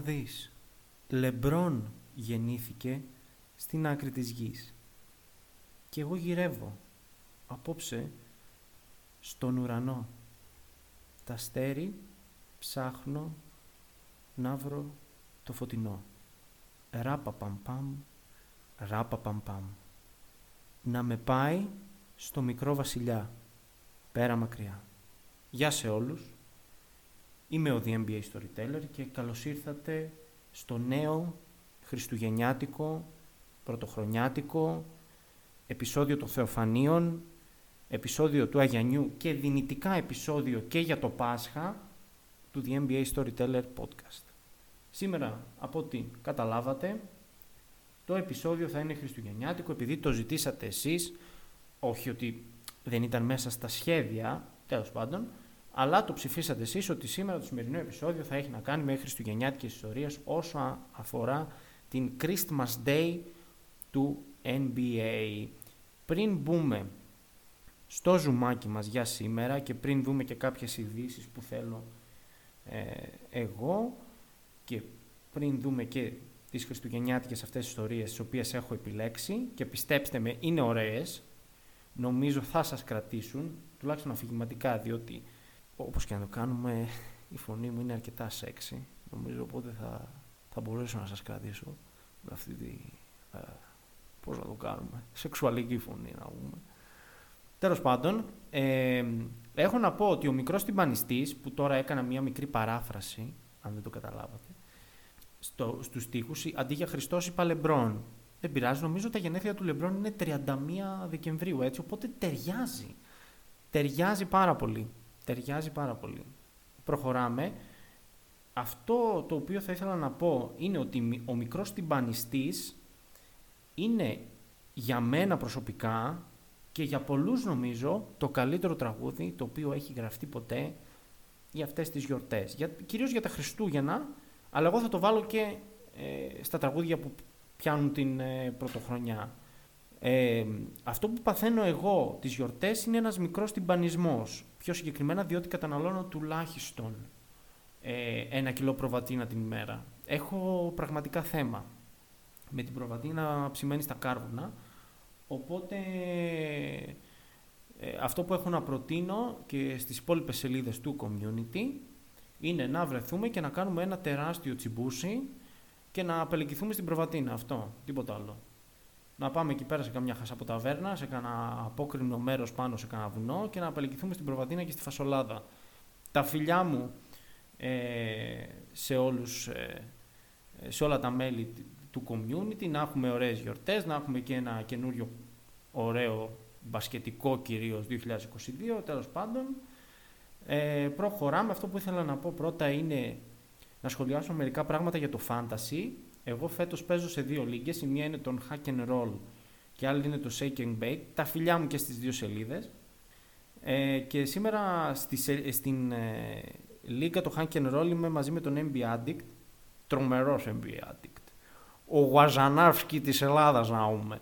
δεις. Λεμπρόν γεννήθηκε στην άκρη της γης. Και εγώ γυρεύω απόψε στον ουρανό. Τα στέρι ψάχνω να βρω το φωτεινό. Ράπα παμ παμ, ράπα παμ παμ. Να με πάει στο μικρό βασιλιά, πέρα μακριά. Γεια σε όλους. Είμαι ο The NBA Storyteller και καλώς ήρθατε στο νέο χριστουγεννιάτικο, πρωτοχρονιάτικο, επεισόδιο των Θεοφανίων, επεισόδιο του Αγιανιού και δυνητικά επεισόδιο και για το Πάσχα του The NBA Storyteller Podcast. Σήμερα, από ό,τι καταλάβατε, το επεισόδιο θα είναι χριστουγεννιάτικο επειδή το ζητήσατε εσείς, όχι ότι δεν ήταν μέσα στα σχέδια, τέλος πάντων, αλλά το ψηφίσατε εσείς ότι σήμερα το σημερινό επεισόδιο θα έχει να κάνει με χριστουγεννιάτικες ιστορίες όσο αφορά την Christmas Day του NBA. Πριν μπούμε στο ζουμάκι μας για σήμερα και πριν δούμε και κάποιες ειδήσεις που θέλω ε, εγώ και πριν δούμε και τις χριστουγεννιάτικες αυτές τις ιστορίες τις οποίες έχω επιλέξει και πιστέψτε με είναι ωραίες νομίζω θα σας κρατήσουν τουλάχιστον αφηγηματικά διότι όπως και να το κάνουμε η φωνή μου είναι αρκετά σεξι νομίζω οπότε θα, θα μπορέσω να σας κρατήσω με αυτή τη ε, πώς να το κάνουμε σεξουαλική φωνή να πούμε Τέλος πάντων, ε, έχω να πω ότι ο μικρός τυμπανιστής, που τώρα έκανα μια μικρή παράφραση, αν δεν το καταλάβατε, στο, στους στίχους, αντί για Χριστός είπα Λεμπρόν. Δεν πειράζει, νομίζω τα γενέθλια του Λεμπρόν είναι 31 Δεκεμβρίου, έτσι, οπότε ταιριάζει. Ταιριάζει πάρα πολύ. Ταιριάζει πάρα πολύ. Προχωράμε. Αυτό το οποίο θα ήθελα να πω είναι ότι ο μικρός τυμπανιστής είναι για μένα προσωπικά και για πολλούς νομίζω το καλύτερο τραγούδι το οποίο έχει γραφτεί ποτέ για αυτές τις γιορτές. Για, κυρίως για τα Χριστούγεννα, αλλά εγώ θα το βάλω και ε, στα τραγούδια που πιάνουν την ε, πρωτοχρονιά. Ε, αυτό που παθαίνω εγώ τις γιορτές είναι ένας μικρός τυμπανισμός. Πιο συγκεκριμένα διότι καταναλώνω τουλάχιστον ε, ένα κιλό προβατίνα την ημέρα. Έχω πραγματικά θέμα με την προβατίνα ψημένη στα κάρβουνα Οπότε ε, αυτό που έχω να προτείνω και στις υπόλοιπες σελίδες του community είναι να βρεθούμε και να κάνουμε ένα τεράστιο τσιμπούσι και να απελεκυθούμε στην προβατίνα. Αυτό, τίποτα άλλο. Να πάμε εκεί πέρα σε καμιά χασαποταβέρνα, σε κανένα απόκρινο μέρος πάνω σε κανένα βουνό και να απελεκυθούμε στην προβατίνα και στη φασολάδα. Τα φιλιά μου ε, σε, όλους, ε, σε όλα τα μέλη του community, να έχουμε ωραίες γιορτές, να έχουμε και ένα καινούριο ωραίο μπασκετικό κυρίως 2022, τέλος πάντων. Ε, προχωράμε. Αυτό που ήθελα να πω πρώτα είναι να σχολιάσω μερικά πράγματα για το fantasy. Εγώ φέτος παίζω σε δύο λίγες. Η μία είναι τον hack and roll και άλλη είναι το shake and bake. Τα φιλιά μου και στις δύο σελίδες. Ε, και σήμερα στη, στην ε, λίγα το hack and roll είμαι μαζί με τον NBA Addict. Τρομερός NBA Addict ο Γουαζανάφσκι της Ελλάδας να πούμε.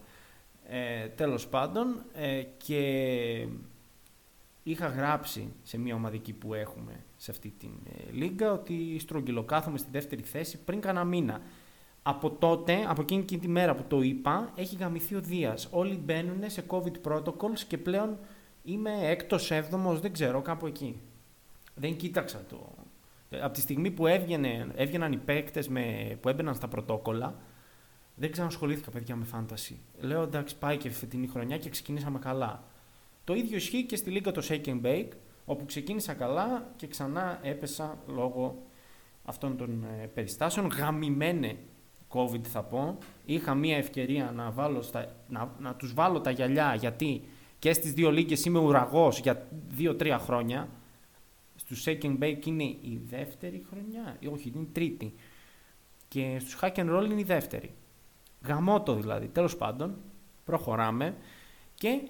Ε, τέλος πάντων ε, και είχα γράψει σε μια ομαδική που έχουμε σε αυτή την ε, λίγα ότι στρογγυλοκάθομαι στη δεύτερη θέση πριν κάνα μήνα. Από τότε, από εκείνη και τη μέρα που το είπα, έχει γαμηθεί ο Δίας. Όλοι μπαίνουν σε COVID protocols και πλέον είμαι έκτος, έβδομος, δεν ξέρω, κάπου εκεί. Δεν κοίταξα το... Από τη στιγμή που έβγαινε, έβγαιναν οι παίκτες που έμπαιναν στα πρωτόκολλα, δεν ξανασχολήθηκα παιδιά με φάνταση. Λέω εντάξει, πάει και φετινή χρονιά και ξεκινήσαμε καλά. Το ίδιο ισχύει και στη λίγα το Shake and Bake, όπου ξεκίνησα καλά και ξανά έπεσα λόγω αυτών των ε, περιστάσεων. Γαμημένε COVID θα πω. Είχα μία ευκαιρία να, βάλω στα, να, να τους βάλω τα γυαλιά γιατί και στις δύο λίγες είμαι ουραγός για δύο-τρία χρόνια. Στους Shake and Bake είναι η δεύτερη χρονιά, όχι είναι η τρίτη. Και στους Hack and Roll είναι η δεύτερη. Γαμότο δηλαδή. Τέλος πάντων, προχωράμε και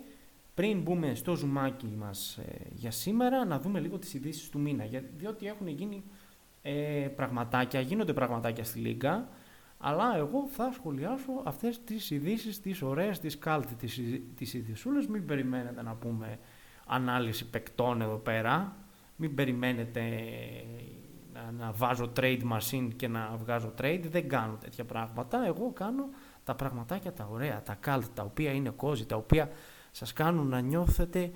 πριν μπούμε στο ζουμάκι μας ε, για σήμερα, να δούμε λίγο τις ειδήσεις του μήνα. Για, διότι έχουν γίνει ε, πραγματάκια, γίνονται πραγματάκια στη Λίγκα, αλλά εγώ θα σχολιάσω αυτές τις ειδήσεις, τις ωραίες, τις κάλτ, τις, τις ειδησούλες. Μην περιμένετε να πούμε ανάλυση παικτών εδώ πέρα. Μην περιμένετε να βάζω trade machine και να βγάζω trade. Δεν κάνω τέτοια πράγματα. Εγώ κάνω τα πραγματάκια τα ωραία, τα cult, τα οποία είναι κόζι, τα οποία σας κάνουν να νιώθετε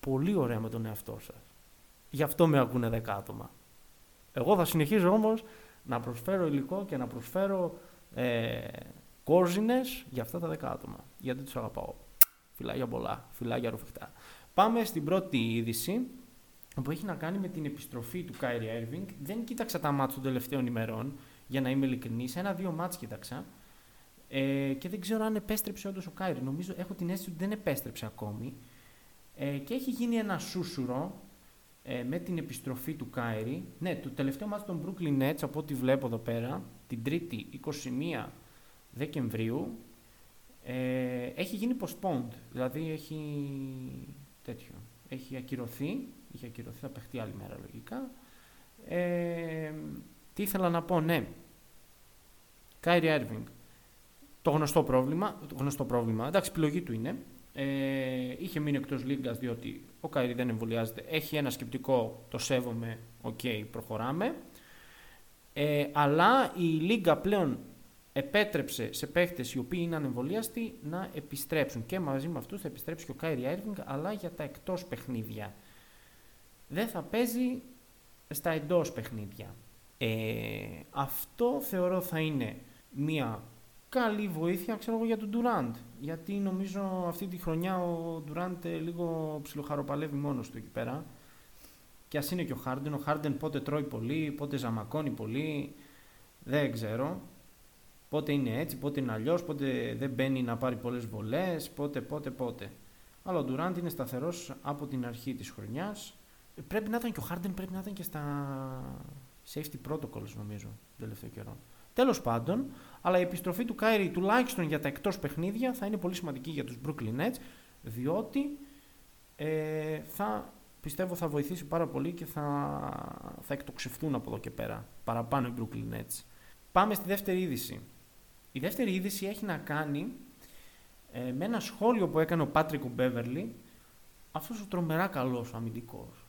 πολύ ωραία με τον εαυτό σας. Γι' αυτό με ακούνε δέκα άτομα. Εγώ θα συνεχίζω όμως να προσφέρω υλικό και να προσφέρω ε, κόρζινες για αυτά τα δέκα άτομα. Γιατί τους αγαπάω. Φιλάγια πολλά, φιλάγια ρουφιχτά. Πάμε στην πρώτη είδηση που έχει να κάνει με την επιστροφή του Κάιρι Έρβινγκ. Δεν κοίταξα τα μάτια των τελευταίων ημερών, για να είμαι ειλικρινής. Ένα-δύο μάτς κοίταξα. Ε, και δεν ξέρω αν επέστρεψε όντως ο Κάιρι. Νομίζω, έχω την αίσθηση ότι δεν επέστρεψε ακόμη. Ε, και έχει γίνει ένα σούσουρο ε, με την επιστροφή του Κάιρι. Ναι, το τελευταίο μάτι των Brooklyn Nets, από ό,τι βλέπω εδώ πέρα, την 3η 21 Δεκεμβρίου, ε, έχει γίνει postponed. Δηλαδή έχει τέτοιο. Έχει ακυρωθεί. Είχε ακυρωθεί, θα παιχτεί άλλη μέρα λογικά. Ε, τι ήθελα να πω, ναι. Κάιρι Έρβινγκ. Το γνωστό πρόβλημα, το γνωστό πρόβλημα, εντάξει, επιλογή του είναι. Ε, είχε μείνει εκτός Λίγκας διότι ο Κάιρι δεν εμβολιάζεται. Έχει ένα σκεπτικό, το σέβομαι, ok, okay, προχωράμε. Ε, αλλά η Λίγκα πλέον επέτρεψε σε παίχτες οι οποίοι είναι ανεμβολίαστοι να επιστρέψουν. Και μαζί με αυτούς θα επιστρέψει και ο Κάιρι Έρβινγκ, αλλά για τα εκτός παιχνίδια. Δεν θα παίζει στα εντός παιχνίδια. Ε, αυτό θεωρώ θα είναι μια καλή βοήθεια ξέρω εγώ, για τον Ντουράντ. Γιατί νομίζω αυτή τη χρονιά ο Ντουράντ λίγο ψιλοχαροπαλεύει μόνος του εκεί πέρα. Και ας είναι και ο Χάρντεν. Ο Χάρντεν πότε τρώει πολύ, πότε ζαμακώνει πολύ. Δεν ξέρω. Πότε είναι έτσι, πότε είναι αλλιώς, πότε δεν μπαίνει να πάρει πολλές βολές, πότε, πότε, πότε. Αλλά ο Ντουράντ είναι σταθερός από την αρχή της χρονιάς. Πρέπει να ήταν και ο Χάρντεν, πρέπει να ήταν και στα safety protocols νομίζω τον τελευταίο καιρό. Τέλος πάντων, αλλά η επιστροφή του Κάιρι τουλάχιστον για τα εκτός παιχνίδια θα είναι πολύ σημαντική για τους Brooklyn Nets, διότι ε, θα πιστεύω θα βοηθήσει πάρα πολύ και θα, θα εκτοξευτούν από εδώ και πέρα παραπάνω οι Brooklyn Nets. Πάμε στη δεύτερη είδηση. Η δεύτερη είδηση έχει να κάνει ε, με ένα σχόλιο που έκανε ο Πάτρικο Μπέβερλι, αυτός ο τρομερά καλός αμυντικός,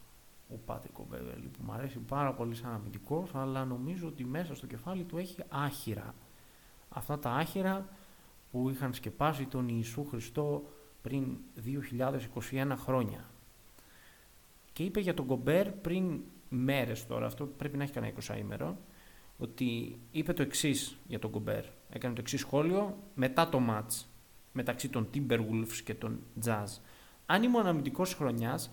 ο Πάτρικο Μπέβερλι, που μου αρέσει πάρα πολύ σαν αμυντικός, αλλά νομίζω ότι μέσα στο κεφάλι του έχει άχυρα. Αυτά τα άχυρα που είχαν σκεπάσει τον Ιησού Χριστό πριν 2021 χρόνια. Και είπε για τον Κομπέρ πριν μέρες τώρα, αυτό πρέπει να έχει κανένα 20 ημέρο, ότι είπε το εξής για τον Κομπέρ. Έκανε το εξής σχόλιο μετά το match μεταξύ των Timberwolves και των Jazz. Αν ήμουν αμυντικός χρονιάς,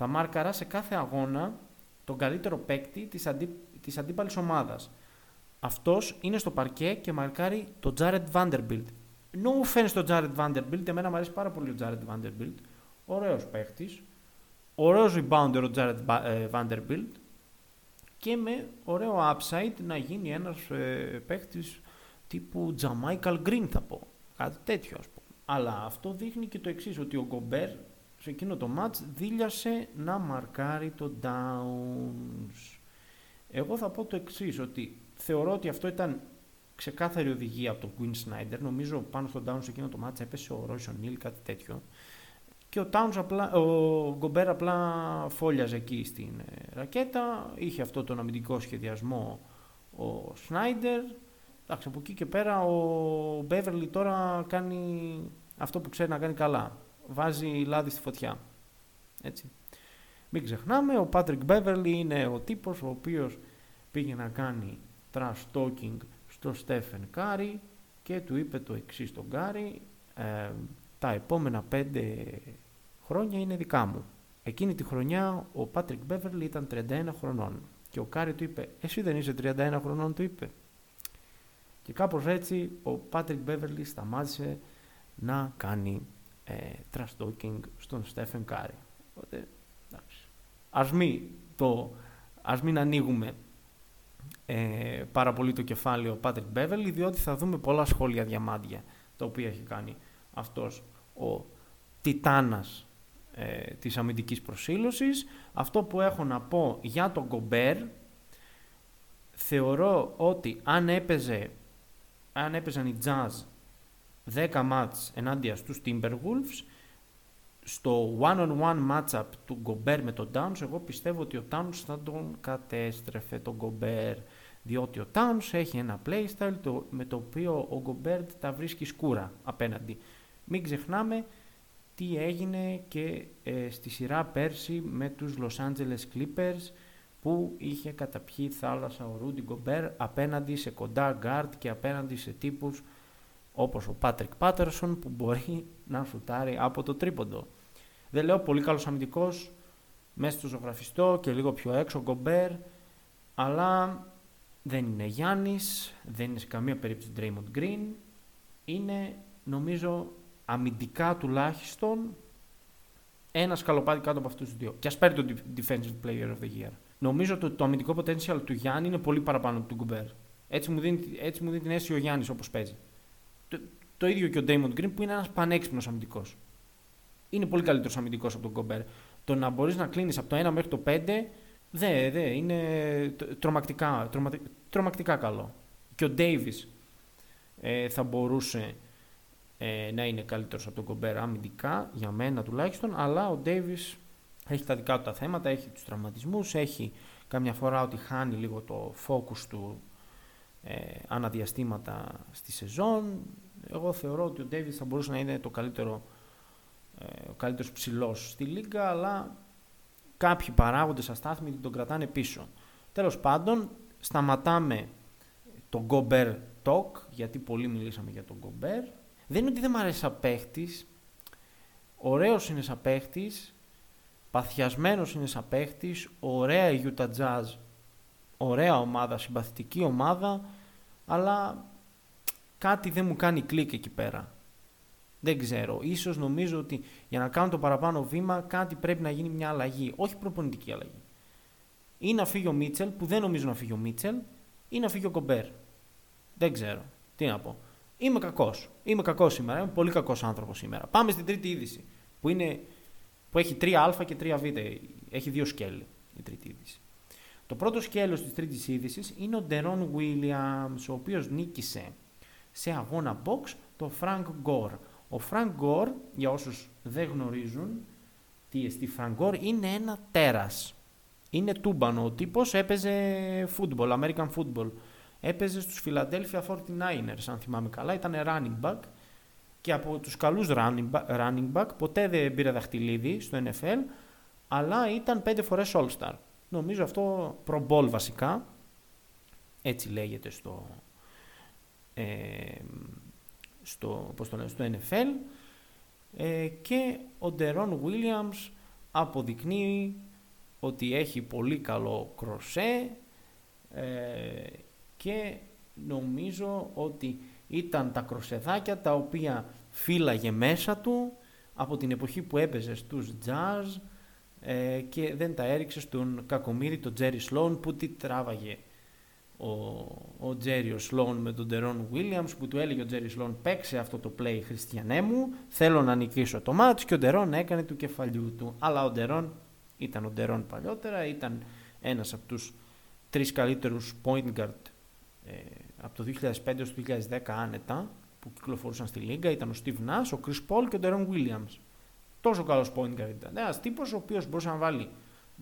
θα μάρκαρα σε κάθε αγώνα τον καλύτερο παίκτη της, αντί, της αντίπαλης ομάδας. Αυτός είναι στο παρκέ και μαρκάρει τον Jared Vanderbilt. No offense στον Jared Vanderbilt, εμένα μου αρέσει πάρα πολύ ο Jared Vanderbilt. Ωραίος παίχτης. Ωραίος rebounder ο Jared ε, Vanderbilt και με ωραίο upside να γίνει ένας ε, παίχτης τύπου Jamaical Green θα πω. Κάτι τέτοιο ας πούμε. Αλλά αυτό δείχνει και το εξής, ότι ο Γκομπέρ σε εκείνο το match δίλιασε να μαρκάρει το Downs. Εγώ θα πω το εξής, ότι θεωρώ ότι αυτό ήταν ξεκάθαρη οδηγία από τον Quinn Snyder. Νομίζω πάνω στο Downs σε εκείνο το match έπεσε ο Royce O'Neal, κάτι τέτοιο. Και ο, Towns απλά, ο Γκομπέρ απλά φόλιαζε εκεί στην ε, ρακέτα. Είχε αυτό τον αμυντικό σχεδιασμό ο Σνάιντερ. Εντάξει, από εκεί και πέρα ο Μπέβερλι τώρα κάνει αυτό που ξέρει να κάνει καλά. Βάζει λάδι στη φωτιά. Έτσι. Μην ξεχνάμε, ο Πάτρικ Μπέβερλι είναι ο τύπος ο οποίος πήγε να κάνει trash talking στο Στέφεν Κάρι και του είπε το εξής στον Κάρι ε, τα επόμενα πέντε χρόνια είναι δικά μου. Εκείνη τη χρονιά ο Πάτρικ Μπέβερλι ήταν 31 χρονών και ο Κάρι του είπε «Εσύ δεν είσαι 31 χρονών» του είπε. Και κάπως έτσι ο Πάτρικ Μπέβερλι σταμάτησε να κάνει ε, trash talking στον Στέφεν Κάρι. Οπότε, εντάξει. Ας μην, το, ας μην ανοίγουμε ε, πάρα πολύ το κεφάλαιο Πάτρικ Μπέβερλι, διότι θα δούμε πολλά σχόλια διαμάντια τα οποία έχει κάνει αυτός ο τιτάνας ε, της αμυντικής προσήλωσης. Αυτό που έχω να πω για τον Γκομπέρ, θεωρώ ότι αν έπαιζε αν έπαιζαν οι Jazz 10 ματς ενάντια στους Timberwolves, στο one-on-one matchup του Γκομπέρ με τον Towns, εγώ πιστεύω ότι ο Towns θα τον κατέστρεφε τον Γκομπέρ. Διότι ο Towns έχει ένα playstyle το, με το οποίο ο Γκομπέρ τα βρίσκει σκούρα απέναντι. Μην ξεχνάμε τι έγινε και ε, στη σειρά πέρσι με τους Los Angeles Clippers που είχε καταπιεί θάλασσα ο Ρούντι Γκομπέρ απέναντι σε κοντά γκάρτ και απέναντι σε τύπους όπως ο Πάτρικ Πάτερσον που μπορεί να σουτάρει από το τρίποντο. Δεν λέω πολύ καλός αμυντικός, μέσα στο ζωγραφιστό και λίγο πιο έξω Γκομπέρ, αλλά δεν είναι Γιάννης, δεν είναι σε καμία περίπτωση Draymond Green, είναι νομίζω αμυντικά τουλάχιστον ένας σκαλοπάτι κάτω από αυτούς τους δύο. Και ας πάρει το Defensive Player of the Year. Νομίζω ότι το αμυντικό potential του Γιάννη είναι πολύ παραπάνω από του Γκουμπέρ. Έτσι μου δίνει, έτσι μου δίνει την αίσθηση ο Γιάννης όπως παίζει. Το, το, ίδιο και ο Damon Green που είναι ένας πανέξυπνος αμυντικός. Είναι πολύ καλύτερος αμυντικός από τον Γκουμπέρ. Το να μπορείς να κλείνεις από το 1 μέχρι το 5 δεν, δε, είναι τρομακτικά, τρομακτικά καλό. Και ο Davis ε, θα μπορούσε ε, να είναι καλύτερος από τον Κομπέρ αμυντικά, για μένα τουλάχιστον, αλλά ο Ντέιβις έχει τα δικά του τα θέματα, έχει τους τραυματισμούς, έχει καμιά φορά ότι χάνει λίγο το focus του ε, αναδιαστήματα στη σεζόν. Εγώ θεωρώ ότι ο Ντέιβις θα μπορούσε να είναι το καλύτερο, ε, ο καλύτερος ψηλός στη λίγα, αλλά κάποιοι παράγοντες αστάθμοι τον κρατάνε πίσω. Τέλος πάντων, σταματάμε τον Γκομπέρ Talk, γιατί πολύ μιλήσαμε για τον Γκομπέρ. Δεν είναι ότι δεν μου αρέσει σαν παίχτης. Ωραίος είναι σαν παίχτης. Παθιασμένος είναι σαν παίχτης. Ωραία η Utah Jazz. Ωραία ομάδα, συμπαθητική ομάδα. Αλλά κάτι δεν μου κάνει κλικ εκεί πέρα. Δεν ξέρω. Ίσως νομίζω ότι για να κάνω το παραπάνω βήμα κάτι πρέπει να γίνει μια αλλαγή. Όχι προπονητική αλλαγή. Ή να φύγει ο Μίτσελ, που δεν νομίζω να φύγει ο Μίτσελ, ή να φύγει ο Κομπέρ. Δεν ξέρω. Τι να πω. Είμαι κακός. Είμαι κακός σήμερα. Είμαι πολύ κακός άνθρωπος σήμερα. Πάμε στην τρίτη είδηση. Που, είναι, που έχει 3α και 3β. Έχει δύο σκέλη η τρίτη είδηση. Το πρώτο σκέλος της τρίτης είδησης είναι ο Ντερόν Williams, ο οποίος νίκησε σε αγώνα box το Frank Gore. Ο Frank Gore, για όσους δεν γνωρίζουν τι εστί Frank Gore, είναι ένα τέρας. Είναι τούμπανο. Ο τύπος έπαιζε football, American football έπαιζε στους Philadelphia 49ers, αν θυμάμαι καλά, ήταν running back και από τους καλούς running back, ποτέ δεν πήρε δαχτυλίδι στο NFL, αλλά ήταν πέντε φορές All-Star. Νομίζω αυτό Pro Bowl βασικά, έτσι λέγεται στο, ε, στο, πώς το στο NFL ε, και ο Ντερόν Williams αποδεικνύει ότι έχει πολύ καλό κροσέ ε, και νομίζω ότι ήταν τα κροσεδάκια τα οποία φύλαγε μέσα του από την εποχή που έπαιζε στους jazz ε, και δεν τα έριξε στον κακομύρι τον Τζέρι Σλόν που τι τράβαγε ο, ο Τζέρι Σλόν με τον Τερόν Williams που του έλεγε ο Τζέρι Σλόν παίξε αυτό το play χριστιανέ μου θέλω να νικήσω το μάτς και ο Ντερόν έκανε του κεφαλιού του αλλά ο Ντερόν ήταν ο Ντερόν παλιότερα ήταν ένας από τους τρεις καλύτερους point guard ε, από το 2005 έως το 2010 άνετα που κυκλοφορούσαν στη Λίγκα ήταν ο Steve Nash, ο Chris Paul και ο Deron Williams. Τόσο καλός point guard ήταν. Ένας τύπος ο οποίος μπορούσε να βάλει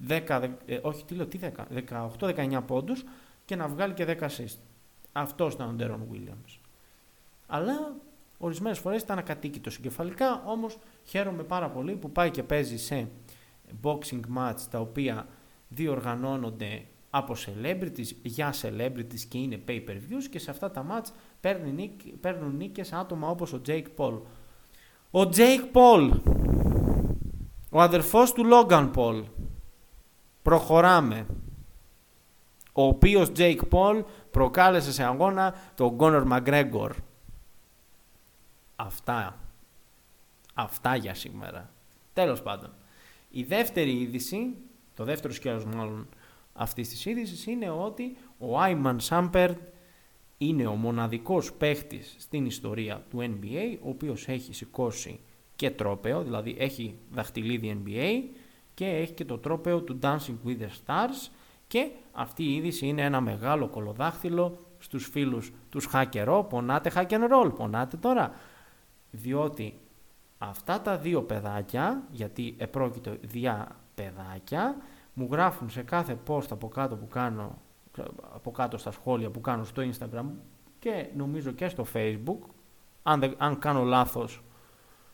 10, ε, όχι τι λέω, τι 10, 18-19 πόντους και να βγάλει και 10 assist. Αυτός ήταν ο Deron Williams. Αλλά ορισμένες φορές ήταν ακατοίκητος συγκεφαλικά, όμως χαίρομαι πάρα πολύ που πάει και παίζει σε boxing match τα οποία διοργανώνονται από celebrities για celebrities και είναι pay-per-views και σε αυτά τα match παίρνουν, παίρνουν νίκες άτομα όπως ο Jake Paul. Ο Jake Paul, ο αδερφός του Logan Paul, προχωράμε. Ο οποίος Jake Paul προκάλεσε σε αγώνα τον Conor McGregor. Αυτά. Αυτά για σήμερα. Τέλος πάντων. Η δεύτερη είδηση, το δεύτερο σκέλος μάλλον αυτής της είδησης είναι ότι ο Άιμαν Σάμπερ είναι ο μοναδικός παίχτης στην ιστορία του NBA ο οποίος έχει σηκώσει και τρόπεο, δηλαδή έχει δαχτυλίδι NBA και έχει και το τρόπεο του Dancing with the Stars και αυτή η είδηση είναι ένα μεγάλο κολοδάχτυλο στους φίλους τους hacker, πονάτε hack and roll, πονάτε τώρα, διότι Αυτά τα δύο παιδάκια, γιατί επρόκειτο διά παιδάκια, μου γράφουν σε κάθε post από κάτω που κάνω, από κάτω στα σχόλια που κάνω στο Instagram και νομίζω και στο Facebook, αν, αν κάνω λάθος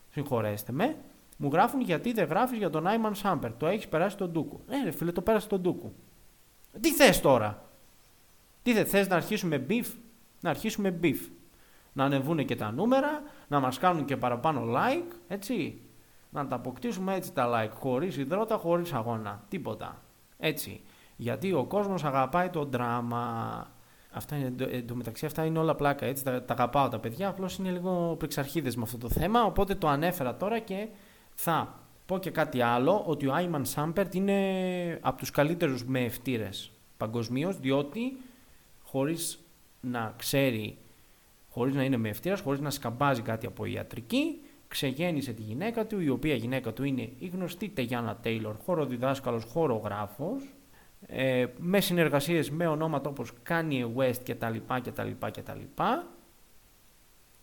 συγχωρέστε με, μου γράφουν γιατί δεν γράφεις για τον Άιμαν Σάμπερ, το έχεις περάσει τον Ντούκου. Ε ρε φίλε το πέρασε τον Ντούκου. Τι θες τώρα, τι θες, θες να αρχίσουμε beef, να αρχίσουμε beef. Να ανεβούν και τα νούμερα, να μας κάνουν και παραπάνω like, έτσι. Να τα αποκτήσουμε έτσι τα like, χωρίς υδρότα, χωρίς αγώνα, τίποτα. Έτσι. Γιατί ο κόσμος αγαπάει το δράμα. Αυτά είναι, εντωμεταξύ αυτά είναι όλα πλάκα, έτσι, τα, τα αγαπάω τα παιδιά, απλώς είναι λίγο πρεξαρχίδες με αυτό το θέμα, οπότε το ανέφερα τώρα και θα πω και κάτι άλλο, ότι ο Άιμαν Σάμπερτ είναι από τους καλύτερους με ευτήρες παγκοσμίως, διότι χωρίς να ξέρει, χωρίς να είναι με ευτήρας, χωρίς να σκαμπάζει κάτι από ιατρική, ξεγέννησε τη γυναίκα του, η οποία γυναίκα του είναι η γνωστή Τεγιάννα Τέιλορ, χωροδιδάσκαλος, χορογράφος, ε, με συνεργασίες με ονόματα όπως Kanye West κτλ. κτλ, κτλ.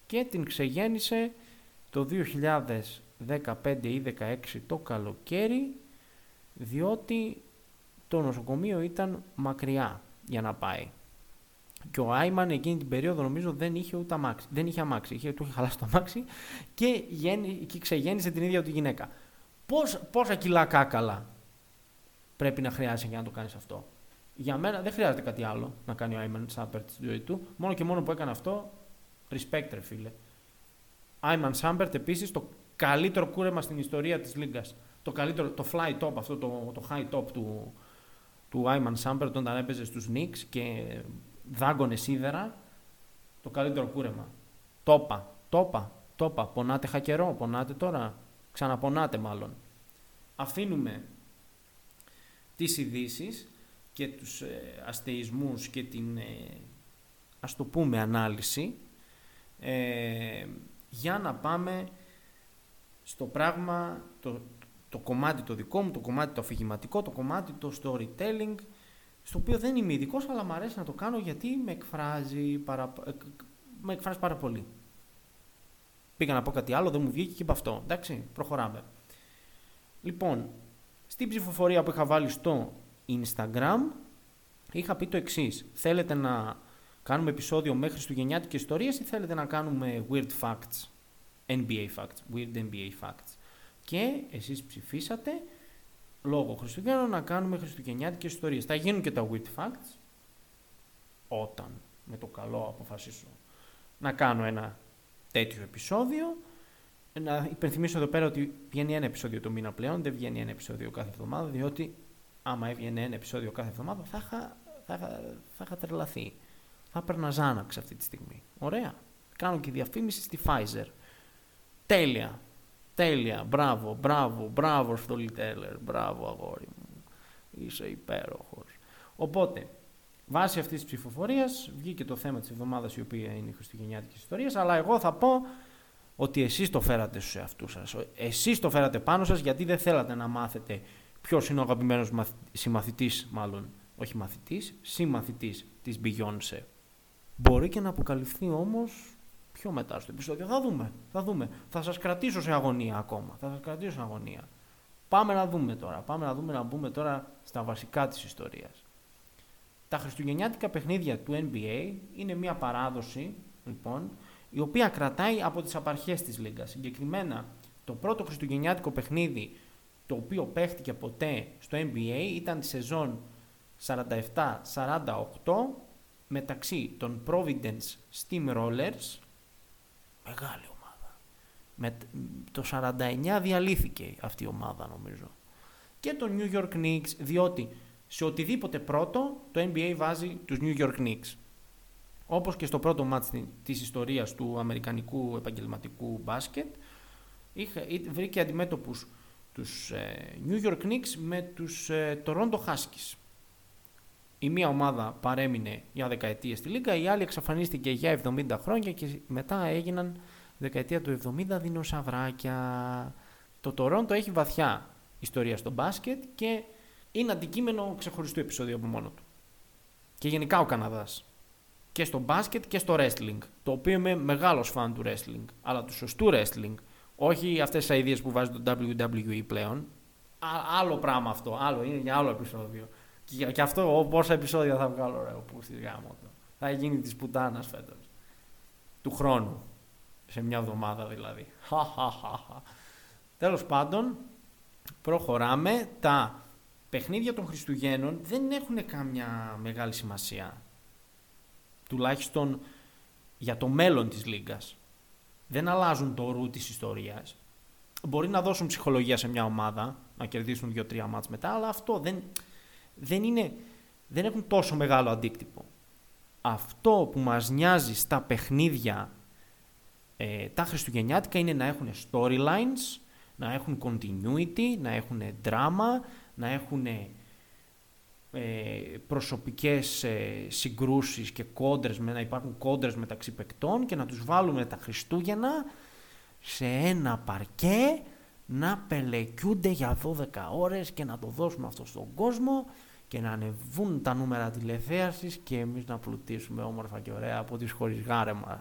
Και την ξεγέννησε το 2015 ή 2016 το καλοκαίρι, διότι το νοσοκομείο ήταν μακριά για να πάει. Και ο Άιμαν εκείνη την περίοδο νομίζω δεν είχε ούτε αμάξι. Δεν είχε αμάξι, είχε, του είχε χαλάσει το αμάξι και, γέννη, και ξεγέννησε την ίδια του γυναίκα. Πώς, πόσα κιλά κάκαλα πρέπει να χρειάζεται για να το κάνεις αυτό; Για μένα δεν χρειάζεται κάτι άλλο να κάνει ο Άιμαν Σάμπερ στη ζωή του. Μόνο και μόνο που έκανε αυτό, respect ρε φίλε. Άιμαν Σάμπερτ επίσης το καλύτερο κούρεμα στην ιστορία της Λίγκας. Το καλύτερο, το fly top, αυτό το, το high top του, του Άιμαν Σάμπερτ όταν έπαιζε στους Knicks και δάγκωνε σίδερα, το καλύτερο κούρεμα. Τόπα, τόπα, τόπα. Πονάτε χακερό, πονάτε τώρα. Ξαναπονάτε μάλλον. Αφήνουμε τις ειδήσεις και τους ε, αστεισμούς και την, ε, ας το πούμε, ανάλυση ε, για να πάμε στο πράγμα το, το κομμάτι το δικό μου, το κομμάτι το αφηγηματικό, το κομμάτι το storytelling στο οποίο δεν είμαι ειδικός, αλλά μου αρέσει να το κάνω γιατί με εκφράζει πάρα, ε, με εκφράζει πάρα πολύ. Πήγα να πω κάτι άλλο, δεν μου βγήκε και από αυτό. Εντάξει, προχωράμε. Λοιπόν, στην ψηφοφορία που είχα βάλει στο Instagram, είχα πει το εξής. Θέλετε να κάνουμε επεισόδιο μέχρι Χριστουγεννιάτικες ιστορίες ή θέλετε να κάνουμε weird facts, NBA facts, weird NBA facts. Και εσείς ψηφίσατε λόγω Χριστουγέννων να κάνουμε χριστουγεννιάτικες ιστορίες. Θα γίνουν και τα wit facts όταν με το καλό αποφασίσω να κάνω ένα τέτοιο επεισόδιο. Να υπενθυμίσω εδώ πέρα ότι βγαίνει ένα επεισόδιο το μήνα πλέον, δεν βγαίνει ένα επεισόδιο κάθε εβδομάδα, διότι άμα έβγαινε ένα επεισόδιο κάθε εβδομάδα θα είχα, θα είχα, θα είχα τρελαθεί. Θα έπαιρνα Ζάναξ αυτή τη στιγμή. Ωραία. Κάνω και διαφήμιση στη Pfizer. Τέλεια. Τέλεια, μπράβο, μπράβο, μπράβο Storyteller, μπράβο αγόρι μου, είσαι υπέροχος. Οπότε, βάσει αυτής της ψηφοφορίας βγήκε το θέμα της εβδομάδας η οποία είναι η Χριστουγεννιάτικη ιστορίας, αλλά εγώ θα πω ότι εσείς το φέρατε στους εαυτούς σας. Εσείς το φέρατε πάνω σας γιατί δεν θέλατε να μάθετε ποιος είναι ο αγαπημένος συμμαθητής, μάλλον, όχι μαθητής, συμμαθητής της Beyoncé. Μπορεί και να αποκαλυφθεί όμως πιο μετά στο επεισόδιο. Θα δούμε. Θα δούμε. Θα σας κρατήσω σε αγωνία ακόμα. Θα σας κρατήσω σε αγωνία. Πάμε να δούμε τώρα. Πάμε να δούμε να μπούμε τώρα στα βασικά της ιστορίας. Τα χριστουγεννιάτικα παιχνίδια του NBA είναι μια παράδοση, λοιπόν, η οποία κρατάει από τις απαρχές της Λίγκας. Συγκεκριμένα, το πρώτο χριστουγεννιάτικο παιχνίδι το οποίο παίχτηκε ποτέ στο NBA ήταν τη σεζόν 47-48 μεταξύ των Providence Steamrollers Μεγάλη ομάδα. Με, το 49 διαλύθηκε αυτή η ομάδα νομίζω. Και το New York Knicks, διότι σε οτιδήποτε πρώτο το NBA βάζει τους New York Knicks. Όπως και στο πρώτο μάτς της ιστορίας του αμερικανικού επαγγελματικού μπάσκετ, είχε, βρήκε αντιμέτωπους τους ε, New York Knicks με τους ε, Toronto Huskies. Η μία ομάδα παρέμεινε για δεκαετίες στη Λίγκα, η άλλη εξαφανίστηκε για 70 χρόνια και μετά έγιναν δεκαετία του 70 δεινοσαυράκια. Το Τορόντο έχει βαθιά ιστορία στο μπάσκετ και είναι αντικείμενο ξεχωριστού επεισόδιο από μόνο του. Και γενικά ο Καναδάς. Και στο μπάσκετ και στο wrestling. Το οποίο είμαι μεγάλος φαν του wrestling. Αλλά του σωστού wrestling. Όχι αυτές τις ιδέες που βάζει το WWE πλέον. άλλο πράγμα αυτό. Άλλο είναι για άλλο επεισόδιο. Και, και αυτό πόσα επεισόδια θα βγάλω ρε, που στη γάμο Θα γίνει της πουτάνας φέτος. Του χρόνου. Σε μια εβδομάδα δηλαδή. Τέλος πάντων, προχωράμε. Τα παιχνίδια των Χριστουγέννων δεν έχουν καμιά μεγάλη σημασία. Τουλάχιστον για το μέλλον της Λίγκας. Δεν αλλάζουν το ρου της ιστορίας. Μπορεί να δώσουν ψυχολογία σε μια ομάδα, να κερδίσουν δύο-τρία μάτς μετά, αλλά αυτό δεν, δεν, είναι, δεν έχουν τόσο μεγάλο αντίκτυπο. Αυτό που μας νοιάζει στα παιχνίδια ε, τα χριστουγεννιάτικα είναι να έχουν storylines, να έχουν continuity, να έχουν drama, να έχουν ε, προσωπικές ε, συγκρούσεις και κόντρες, να υπάρχουν κόντρες μεταξύ παικτών και να τους βάλουμε τα Χριστούγεννα σε ένα παρκέ να πελεκιούνται για 12 ώρες και να το δώσουμε αυτό στον κόσμο και να ανεβούν τα νούμερα τηλεθέασης και εμείς να πλουτίσουμε όμορφα και ωραία από τις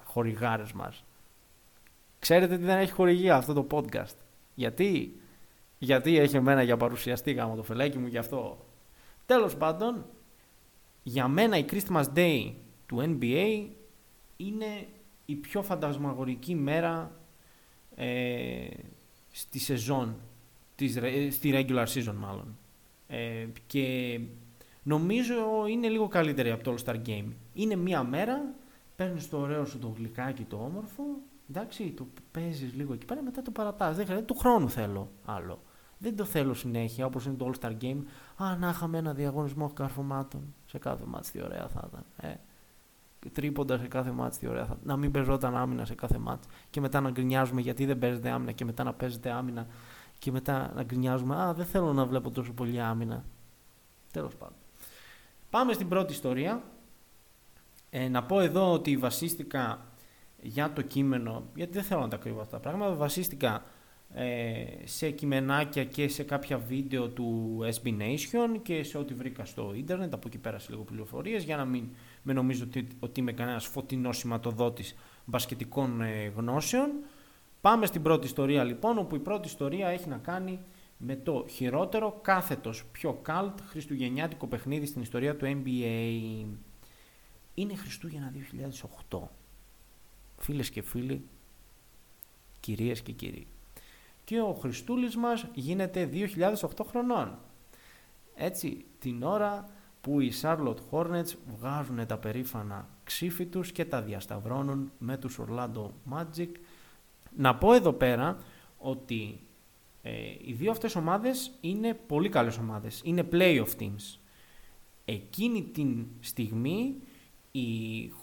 χορηγάρες μας. Ξέρετε τι δεν έχει χορηγία αυτό το podcast; Γιατί, γιατί έχει εμένα για παρουσιαστή γάμο το φελέκι μου γι' αυτό. Τέλος πάντων, για μένα η Christmas Day του NBA είναι η πιο φαντασμαγορική μέρα ε, στη σεζόν, της, στη regular season μάλλον. Ε, και νομίζω είναι λίγο καλύτερη από το All Star Game. Είναι μία μέρα, παίρνεις το ωραίο σου το γλυκάκι το όμορφο Εντάξει, το παίζεις λίγο εκεί πέρα, μετά το παρατάς. Δεν χρειάζεται, του χρόνου θέλω άλλο. Δεν το θέλω συνέχεια όπως είναι το All Star Game. Α, να είχαμε ένα διαγωνισμό καρφωμάτων σε κάθε μάτι, τι ωραία θα ήταν. Ε, τρίποντα σε κάθε μάτι, τι ωραία θα ήταν. Να μην παίζονταν άμυνα σε κάθε μάτι. Και μετά να γκρινιάζουμε γιατί δεν παίζεται άμυνα και μετά να παίζεται άμυνα. Και μετά να γκρινιάζουμε, Α, δεν θέλω να βλέπω τόσο πολύ άμυνα. Τέλος πάντων. Πάμε στην πρώτη ιστορία. Ε, να πω εδώ ότι βασίστηκα για το κείμενο, γιατί δεν θέλω να τα κρύβω αυτά τα πράγματα, βασίστηκα ε, σε κειμενάκια και σε κάποια βίντεο του SB Nation και σε ό,τι βρήκα στο ίντερνετ, από εκεί πέρασε λίγο πληροφορίες για να μην με νομίζω ότι, ότι είμαι κανένας φωτεινός σηματοδότης μπασκετικών ε, γνώσεων. Πάμε στην πρώτη ιστορία λοιπόν, όπου η πρώτη ιστορία έχει να κάνει με το χειρότερο κάθετος πιο καλτ χριστουγεννιάτικο παιχνίδι στην ιστορία του NBA. Είναι Χριστούγεννα 2008 φίλες και φίλοι, κυρίες και κύριοι. Και ο Χριστούλης μας γίνεται 2008 χρονών. Έτσι, την ώρα που οι Charlotte Hornets βγάζουν τα περήφανα ξύφη τους και τα διασταυρώνουν με τους Orlando Magic. Να πω εδώ πέρα ότι ε, οι δύο αυτές ομάδες είναι πολύ καλές ομάδες. Είναι playoff teams. Εκείνη την στιγμή οι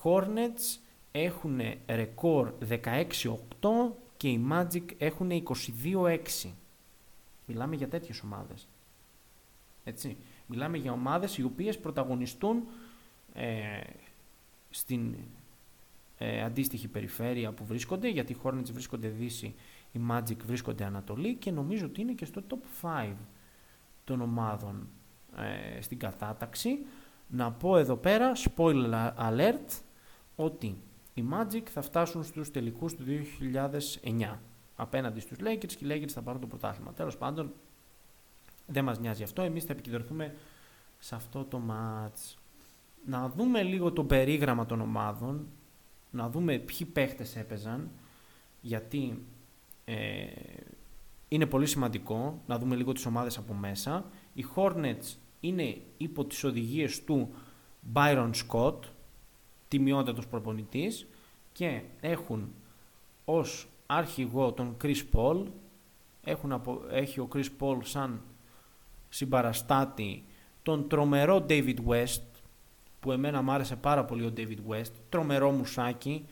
Hornets έχουν ρεκόρ 16-8 και οι Magic έχουν 22-6. Μιλάμε για τέτοιες ομάδες. Έτσι. Μιλάμε για ομάδες οι οποίες πρωταγωνιστούν ε, στην ε, αντίστοιχη περιφέρεια που βρίσκονται, γιατί οι Hornets βρίσκονται δύση, οι Magic βρίσκονται ανατολή και νομίζω ότι είναι και στο top 5 των ομάδων ε, στην κατάταξη. Να πω εδώ πέρα, spoiler alert, ότι οι Magic θα φτάσουν στους τελικούς του 2009 απέναντι στους Lakers και οι Lakers θα πάρουν το πρωτάθλημα. Τέλος πάντων, δεν μας νοιάζει αυτό, εμείς θα επικεντρωθούμε σε αυτό το match. Να δούμε λίγο το περίγραμμα των ομάδων, να δούμε ποιοι παίχτες έπαιζαν, γιατί ε, είναι πολύ σημαντικό να δούμε λίγο τις ομάδες από μέσα. Οι Hornets είναι υπό τις οδηγίες του Byron Scott, τιμιότατος προπονητής και έχουν ως αρχηγό τον Chris Paul, έχουν απο... έχει ο Chris Paul σαν συμπαραστάτη τον τρομερό David West, που εμένα μου άρεσε πάρα πολύ ο David West, τρομερό μουσάκι,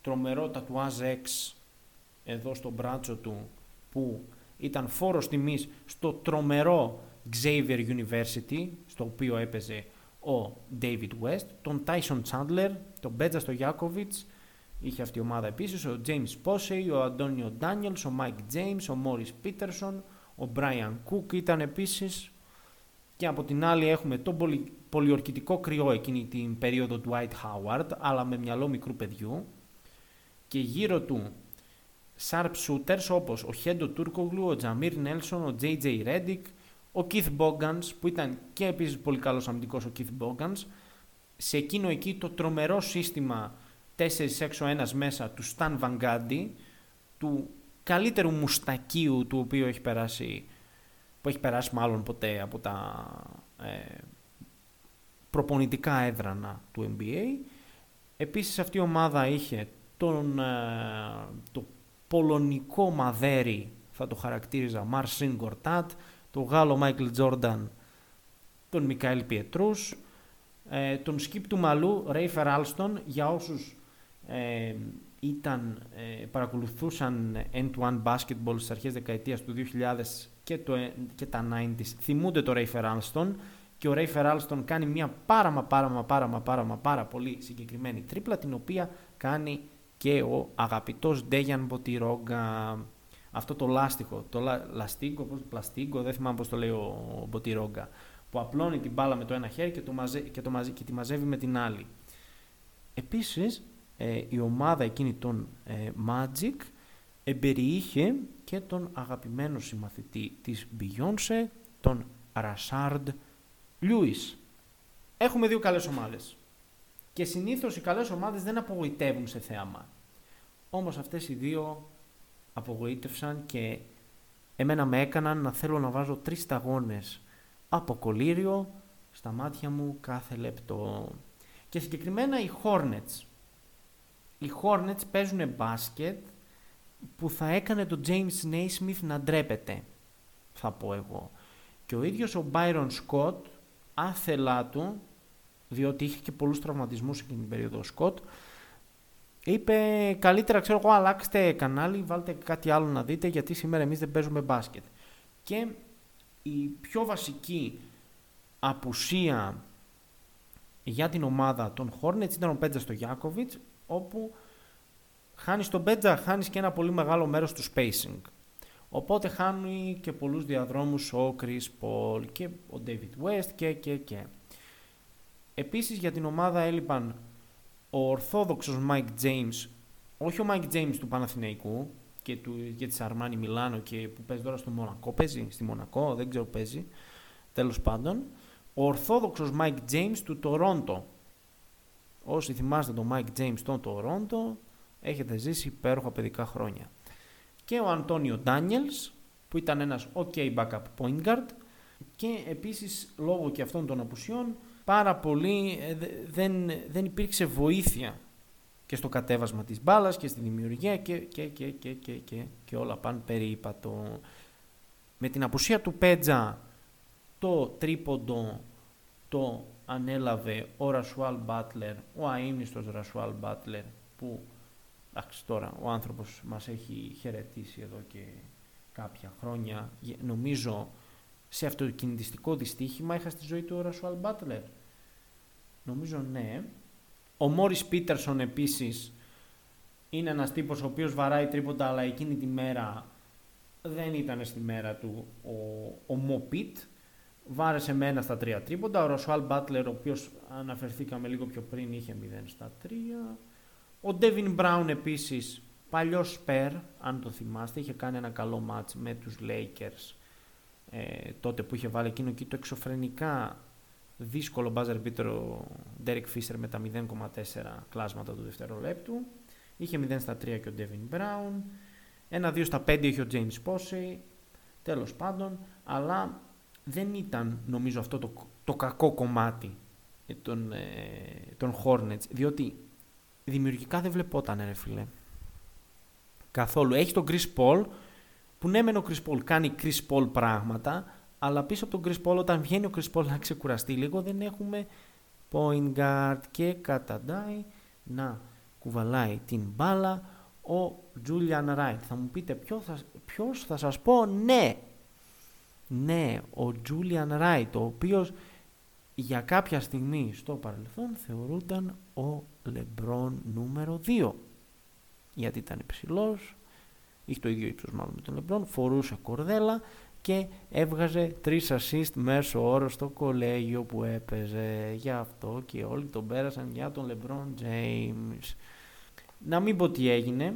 τρομερό τατουάζ X εδώ στο μπράτσο του, που ήταν φόρος τιμής στο τρομερό Xavier University, στο οποίο έπαιζε ο David West, τον Tyson Chandler, τον Μπέτζα στο Γιάκοβιτς, είχε αυτή η ομάδα επίσης, ο James Posey, ο Αντώνιο Daniels, ο Mike James, ο Morris Peterson, ο Brian Cook ήταν επίσης. Και από την άλλη έχουμε τον πολυ, πολιορκητικό κρυό εκείνη την περίοδο του White Howard, αλλά με μυαλό μικρού παιδιού. Και γύρω του sharp shooters όπως ο Χέντο Τούρκογλου, ο Τζαμίρ Νέλσον, ο JJ Redick, ο Keith Bogans που ήταν και επίσης πολύ καλός αμυντικός ο Keith Bogans. Σε εκείνο εκεί το τρομερό σύστημα 4 έξω ένας μέσα του Stan Van Gundy, του καλύτερου μουστακίου του οποίου έχει περάσει που έχει περάσει μάλλον ποτέ από τα ε, προπονητικά έδρανα του NBA. Επίσης αυτή η ομάδα είχε τον, ε, το πολωνικό μαδέρι, θα το χαρακτήριζα, Μαρσίν Γκορτάτ, τον Γάλλο Μάικλ Τζόρνταν, τον Μικαέλ Πιετρούς, ε, τον σκύπ του Μαλού, Ρέιφερ Άλστον, για όσους ε, ήταν, ε, παρακολουθούσαν end-to-one basketball στις αρχές δεκαετίας του 2000 και, το, και τα 90s, θυμούνται το Ρέιφερ Άλστον και ο Ρέιφερ Άλστον κάνει μια πάρα μα πάρα μα πάρα μα πάρα μα πάρα πολύ συγκεκριμένη τρίπλα την οποία κάνει και ο αγαπητός Ντέγιαν Μποτιρόγκα αυτό το λάστιχο, το λαστίγκο, πώς, πλαστίγκο, δεν θυμάμαι πώς το λέει ο Μποτιρόγκα που απλώνει την μπάλα με το ένα χέρι και, το μαζε, και, το μαζε, και τη μαζεύει με την άλλη. Επίσης, ε, η ομάδα εκείνη των ε, Magic εμπεριείχε και τον αγαπημένο συμμαθητή της Beyoncé, τον Ρασάρντ Λιούις. Έχουμε δύο καλές ομάδες. Και συνήθως οι καλές ομάδες δεν απογοητεύουν σε θέαμα. Όμως αυτές οι δύο απογοήτευσαν και εμένα με έκαναν να θέλω να βάζω τρεις σταγόνες από κολύριο στα μάτια μου κάθε λεπτό. Και συγκεκριμένα οι Hornets. Οι Hornets παίζουν μπάσκετ που θα έκανε τον James Naismith να ντρέπεται, θα πω εγώ. Και ο ίδιος ο Byron Scott, άθελά του, διότι είχε και πολλούς τραυματισμούς εκείνη την περίοδο ο Scott, είπε καλύτερα ξέρω εγώ αλλάξτε κανάλι, βάλτε κάτι άλλο να δείτε γιατί σήμερα εμείς δεν παίζουμε μπάσκετ. Και η πιο βασική απουσία για την ομάδα των Hornets ήταν ο Πέτζα στο Γιάκοβιτς, όπου χάνεις τον Πέτζα, χάνεις και ένα πολύ μεγάλο μέρος του spacing. Οπότε χάνει και πολλούς διαδρόμους ο Chris Paul και ο David West και και και. Επίσης για την ομάδα έλειπαν ο ορθόδοξος Mike James, όχι ο Mike James του Παναθηναϊκού και του, για τη Αρμάνι Μιλάνο και που παίζει τώρα στο Μονακό, παίζει στη Μονακό, δεν ξέρω παίζει, τέλος πάντων. Ο ορθόδοξος Mike James του Τορόντο. Όσοι θυμάστε τον Mike James στον Τορόντο, έχετε ζήσει υπέροχα παιδικά χρόνια. Και ο Αντώνιο Ντάνιελς, που ήταν ένας ok backup point guard και επίσης λόγω και αυτών των απουσιών πάρα πολύ ε, δεν, δεν υπήρξε βοήθεια και στο κατέβασμα της μπάλας και στη δημιουργία και, και, και, και, και, και, και όλα πάνε περίπατο. Με την απουσία του Πέτζα το τρίποντο το ανέλαβε ο Ρασουάλ Μπάτλερ, ο αείμνηστος Ρασουάλ Μπάτλερ που εντάξει τώρα ο άνθρωπος μας έχει χαιρετήσει εδώ και κάποια χρόνια. Νομίζω σε αυτοκινητιστικό δυστύχημα είχα στη ζωή του ο Ρασουάλ Μπάτλερ. Νομίζω ναι. Ο Μόρις Πίτερσον επίσης είναι ένας τύπος ο οποίος βαράει τρίποτα αλλά εκείνη τη μέρα δεν ήταν στη μέρα του ο, ο Μοπίτ βάρεσε με ένα στα τρία τρίποντα. Ο Ροσουάλ Μπάτλερ, ο οποίος αναφερθήκαμε λίγο πιο πριν, είχε 0 στα 3. Ο Ντέβιν Μπράουν επίσης, παλιός σπέρ, αν το θυμάστε, είχε κάνει ένα καλό μάτς με τους Lakers ε, τότε που είχε βάλει εκείνο και το εξωφρενικά δύσκολο buzzer beater ο Derek Fisher με τα 0,4 κλάσματα του δευτερολέπτου. Είχε 0 στα 3 και ο Devin Brown. Ένα 2 στα 5 είχε ο James Posey. Τέλος πάντων, αλλά δεν ήταν νομίζω αυτό το, το κακό κομμάτι των, ε, των Hornets, διότι δημιουργικά δεν βλεπόταν ρε φίλε. Καθόλου. Έχει τον Chris Paul, που ναι μεν ο Chris Paul κάνει Chris Paul πράγματα, αλλά πίσω από τον Chris Paul όταν βγαίνει ο Chris Paul να ξεκουραστεί λίγο δεν έχουμε point guard και καταντάει να κουβαλάει την μπάλα ο Julian Wright. Θα μου πείτε ποιο θα, ποιος θα σας πω ναι. Ναι, ο Julian Wright, ο οποίος για κάποια στιγμή στο παρελθόν θεωρούνταν ο Λεμπρόν νούμερο 2. Γιατί ήταν υψηλός, είχε το ίδιο ύψος μάλλον με τον Λεμπρόν, φορούσε κορδέλα και έβγαζε τρεις assist μέσω όρο στο κολέγιο που έπαιζε. Γι' αυτό και όλοι τον πέρασαν για τον LeBron James. Να μην πω τι έγινε.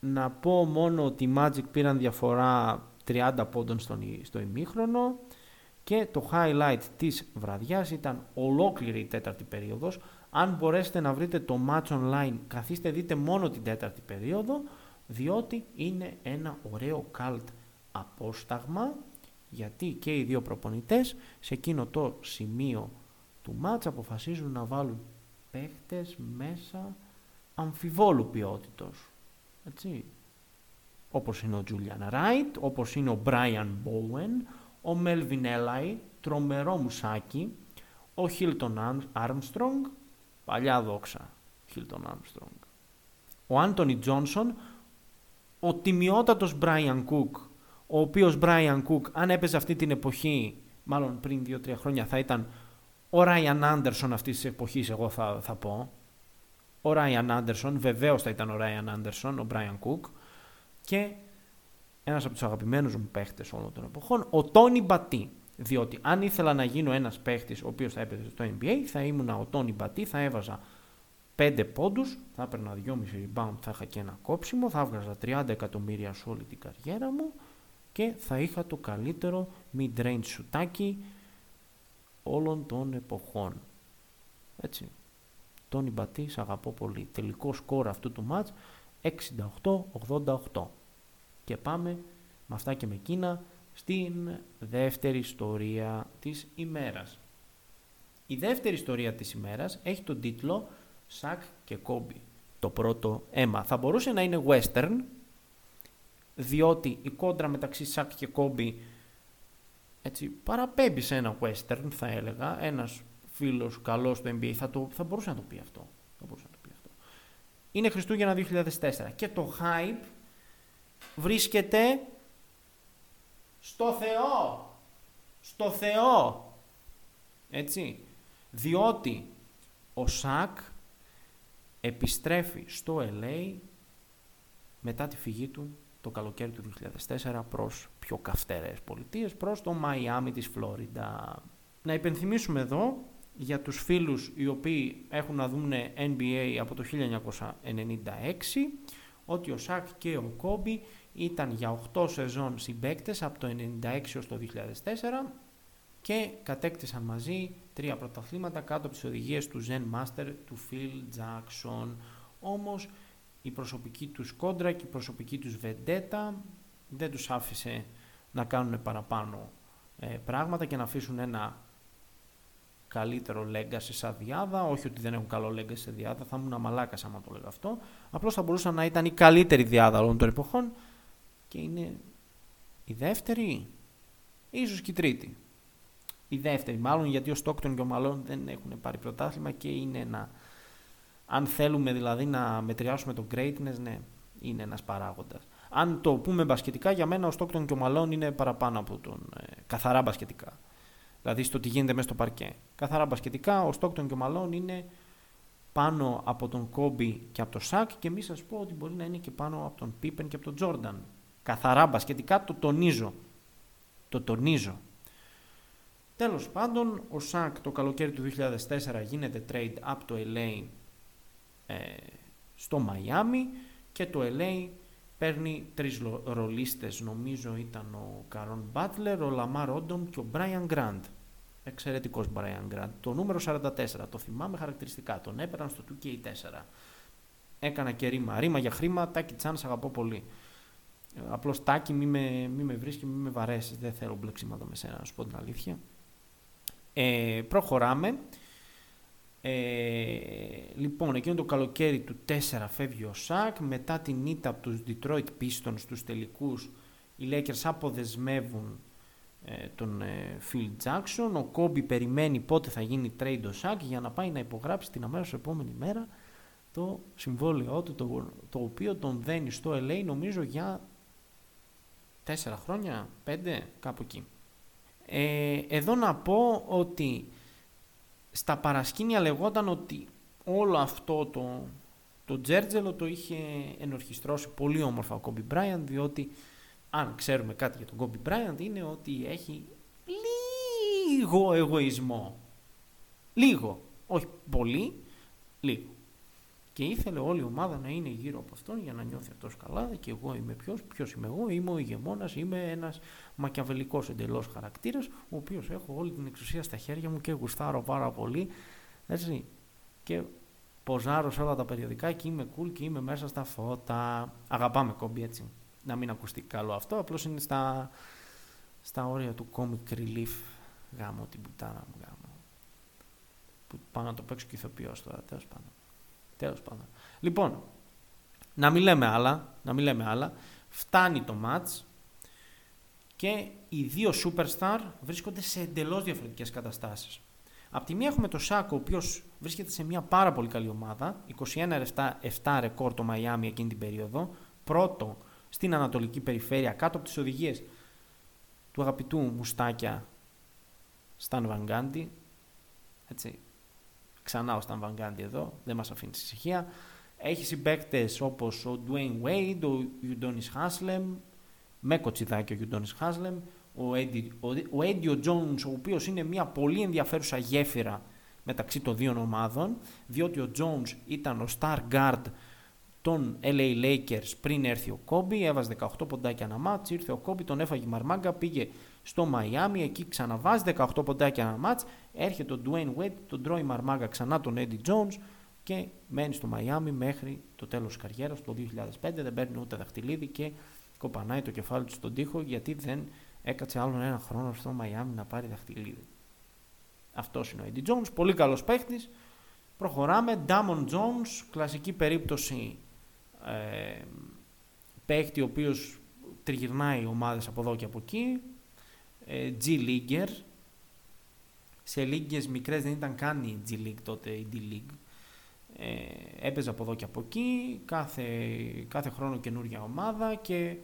να πω μόνο ότι οι Magic πήραν διαφορά 30 πόντων στο ημίχρονο και το highlight της βραδιάς ήταν ολόκληρη η τέταρτη περίοδος. Αν μπορέσετε να βρείτε το match online, καθίστε δείτε μόνο την τέταρτη περίοδο, διότι είναι ένα ωραίο cult απόσταγμα, γιατί και οι δύο προπονητές σε εκείνο το σημείο του match αποφασίζουν να βάλουν παίχτες μέσα αμφιβόλου ποιότητος. Έτσι. Όπως είναι ο Julian Wright, όπως είναι ο Brian Bowen, ο Μέλβιν Έλαϊ, τρομερό μουσάκι, ο Χίλτον Άρμστρονγκ, παλιά δόξα Χίλτον Άρμστρονγκ, ο Άντωνι Τζόνσον, ο τιμιότατος Μπράιαν Κουκ, ο οποίος Μπράιαν Κουκ αν έπαιζε αυτή την εποχή, μάλλον πριν 2-3 χρόνια θα ήταν ο Ράιαν Άντερσον αυτής της εποχής εγώ θα, θα πω. Ο Ράιαν Άντερσον, βεβαίως θα ήταν ο Ράιαν Άντερσον, ο Μπράιαν Κουκ και ένας από τους αγαπημένους μου παίχτες όλων των εποχών, ο Τόνι Μπατί. Διότι αν ήθελα να γίνω ένας παίχτης ο οποίος θα έπαιζε στο NBA, θα ήμουν ο Τόνι Μπατί, θα έβαζα 5 πόντους, θα έπαιρνα 2,5 rebound, θα είχα και ένα κόψιμο, θα έβγαζα 30 εκατομμύρια σε όλη την καριέρα μου και θα είχα το καλύτερο mid-range σουτάκι όλων των εποχών. Έτσι. Τόνι Μπατί, σε αγαπώ πολύ. Τελικό σκορ αυτού του μάτς 68-88. Και πάμε με αυτά και με εκείνα στην δεύτερη ιστορία της ημέρας. Η δεύτερη ιστορία της ημέρας έχει τον τίτλο «Σακ και Κόμπι». Το πρώτο αίμα θα μπορούσε να είναι western, διότι η κόντρα μεταξύ Σακ και Κόμπι έτσι, παραπέμπει σε ένα western θα έλεγα, ένας φίλος καλός στο NBA θα, το, θα μπορούσε να το πει αυτό. Θα μπορούσε να το πει αυτό. Είναι Χριστούγεννα 2004 και το hype βρίσκεται στο Θεό. Στο Θεό. Έτσι. Διότι ο Σακ επιστρέφει στο LA μετά τη φυγή του το καλοκαίρι του 2004 προς πιο καυτερές πολιτείες, προς το Μαϊάμι της Φλόριντα. Να υπενθυμίσουμε εδώ για τους φίλους οι οποίοι έχουν να δουν NBA από το 1996 ότι ο Σακ και ο Κόμπι ήταν για 8 σεζόν συμπαίκτες από το 1996 έως το 2004 και κατέκτησαν μαζί τρία πρωταθλήματα κάτω από τις οδηγίες του Zen Master του Phil Jackson. Όμως η προσωπική τους κόντρα και η προσωπική τους βεντέτα δεν τους άφησε να κάνουν παραπάνω ε, πράγματα και να αφήσουν ένα καλύτερο legacy σαν διάδα. Όχι ότι δεν έχουν καλό legacy σε διάδα, θα ήμουν αμαλάκας άμα το λέγα αυτό. Απλώς θα μπορούσαν να ήταν η καλύτερη διάδα όλων των εποχών και είναι η δεύτερη, ίσως και η τρίτη. Η δεύτερη, μάλλον γιατί ο Στόκτον και ο Μαλόν δεν έχουν πάρει πρωτάθλημα και είναι ένα. Αν θέλουμε δηλαδή να μετριάσουμε το greatness, ναι, είναι ένας παράγοντας. Αν το πούμε μπασκετικά, για μένα ο Στόκτον και ο Μαλόν είναι παραπάνω από τον ε, καθαρά μπασκετικά. Δηλαδή στο τι γίνεται μέσα στο παρκέ. Καθαρά μπασκετικά, ο Στόκτον και ο Μαλόν είναι πάνω από τον Κόμπι και από τον Σακ και μη σας πω ότι μπορεί να είναι και πάνω από τον Πίπεν και από τον Τζόρνταν. Καθαρά μπασκετικά το τονίζω. Το τονίζω. Τέλος πάντων, ο Σακ το καλοκαίρι του 2004 γίνεται trade από το LA ε, στο Μαϊάμι και το LA παίρνει τρεις ρολίστες, νομίζω ήταν ο Καρόν Μπάτλερ, ο Λαμάρ Όντομ και ο Μπράιαν Γκραντ. Εξαιρετικός Μπράιαν Γκραντ. Το νούμερο 44, το θυμάμαι χαρακτηριστικά, τον έπαιρναν στο 2K4. Έκανα και ρίμα. Ρίμα για χρήμα, Τάκι Τσαν, αγαπώ πολύ. Απλώς Τάκι, μη με, μη με βρίσκει, μη με βαρέσεις. Δεν θέλω μπλεξίματα με σένα, να σου πω την αλήθεια. Ε, προχωράμε. Ε, λοιπόν, εκείνο το καλοκαίρι του 4 φεύγει ο Σακ. Μετά την ήττα από τους Detroit Pistons στους τελικούς, οι Lakers αποδεσμεύουν ε, τον ε, Phil Jackson. Ο Kobe περιμένει πότε θα γίνει trade ο Σακ για να πάει να υπογράψει την αμέσως επόμενη μέρα το συμβόλαιό του, το, το οποίο τον δένει στο LA νομίζω για τέσσερα χρόνια, πέντε, κάπου εκεί. Ε, εδώ να πω ότι στα παρασκήνια λεγόταν ότι όλο αυτό το, το τζέρτζελο το είχε ενορχιστρώσει πολύ όμορφα ο Κόμπι Μπράιαντ διότι αν ξέρουμε κάτι για τον Κόμπι Μπράιαντ είναι ότι έχει λίγο εγωισμό. Λίγο. Όχι πολύ, λίγο. Και ήθελε όλη η ομάδα να είναι γύρω από αυτόν για να νιώθει αυτός καλά. Και εγώ είμαι ποιος, ποιος είμαι εγώ, είμαι ο ηγεμόνας, είμαι ένας μακιαβελικός εντελώς χαρακτήρας, ο οποίος έχω όλη την εξουσία στα χέρια μου και γουστάρω πάρα πολύ. Έτσι. Και ποζάρω σε όλα τα περιοδικά και είμαι cool και είμαι μέσα στα φώτα. Αγαπάμε κόμπι έτσι. Να μην ακουστεί καλό αυτό, απλώς είναι στα, στα όρια του comic relief. Γάμο την πουτάνα μου, γάμο. Που πάω να το παίξω και ηθοποιό τώρα, τέλος πάντων. Τέλος πάντων. Λοιπόν, να μην λέμε άλλα, να μην λέμε άλλα. Φτάνει το match και οι δύο superstar βρίσκονται σε εντελώς διαφορετικές καταστάσεις. Απ' τη μία έχουμε το Σάκο, ο οποίος βρίσκεται σε μια πάρα πολύ καλή ομάδα. 21-7 ρεκόρ το Μαϊάμι εκείνη την περίοδο. Πρώτο στην Ανατολική Περιφέρεια, κάτω από τις οδηγίες του αγαπητού Μουστάκια Σταν Βαγκάντι. Έτσι, ξανά ο Σταν Βαγκάντι εδώ, δεν μας αφήνει ησυχία. Έχει συμπαίκτες όπως ο Dwayne Wade, ο Ιουντόνις Χάσλεμ, με κοτσιδάκι ο Ιουντόνις Χάσλεμ, ο Eddie, ο Jones, ο οποίος είναι μια πολύ ενδιαφέρουσα γέφυρα μεταξύ των δύο ομάδων, διότι ο Jones ήταν ο star guard των LA Lakers πριν έρθει ο Κόμπι, έβαζε 18 ποντάκια ένα μάτς, ήρθε ο Κόμπι, τον έφαγε μαρμάγκα, πήγε στο Μαϊάμι, εκεί ξαναβάζει 18 ποντάκια ένα μάτς, έρχεται ο Dwayne Wade, τον τρώει μαρμάγκα ξανά τον Eddie Jones και μένει στο Μαϊάμι μέχρι το τέλος της καριέρας, το 2005, δεν παίρνει ούτε δαχτυλίδι και κοπανάει το κεφάλι του στον τοίχο γιατί δεν έκατσε άλλον ένα χρόνο στο Μαϊάμι να πάρει δαχτυλίδι. Αυτός είναι ο Eddie Jones, πολύ καλός παίχτης. Προχωράμε, Damon Jones, κλασική περίπτωση ε, παίχτη ο οποίος τριγυρνάει ομάδες από εδώ και από εκεί. Ε, G-Leaguer. Σε λίγες μικρές δεν ήταν καν η G-League τότε, η D-League. Ε, έπαιζε από εδώ και από εκεί, κάθε, κάθε χρόνο καινούργια ομάδα και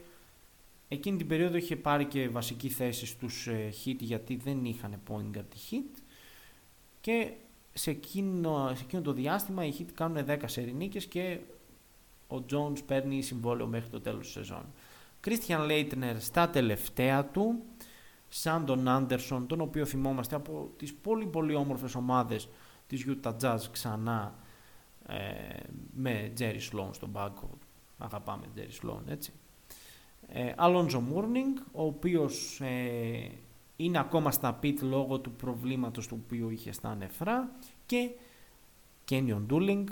εκείνη την περίοδο είχε πάρει και βασική θέση στους ε, Heat γιατί δεν είχαν point guard Heat και σε εκείνο, σε εκείνο το διάστημα οι Heat κάνουν 10 σερινίκες και ο Jones παίρνει συμβόλαιο μέχρι το τέλος της σεζόν. Christian Leitner στα τελευταία του, σαν τον Άντερσον, τον οποίο θυμόμαστε από τις πολύ πολύ όμορφες ομάδες της Utah Jazz ξανά ε, με Jerry Sloan στον πάγκο. Αγαπάμε Jerry Sloan, έτσι. Ε, Alonzo Mourning, ο οποίος ε, είναι ακόμα στα pit λόγω του προβλήματος του οποίου είχε στα νεφρά και Kenyon Dooling,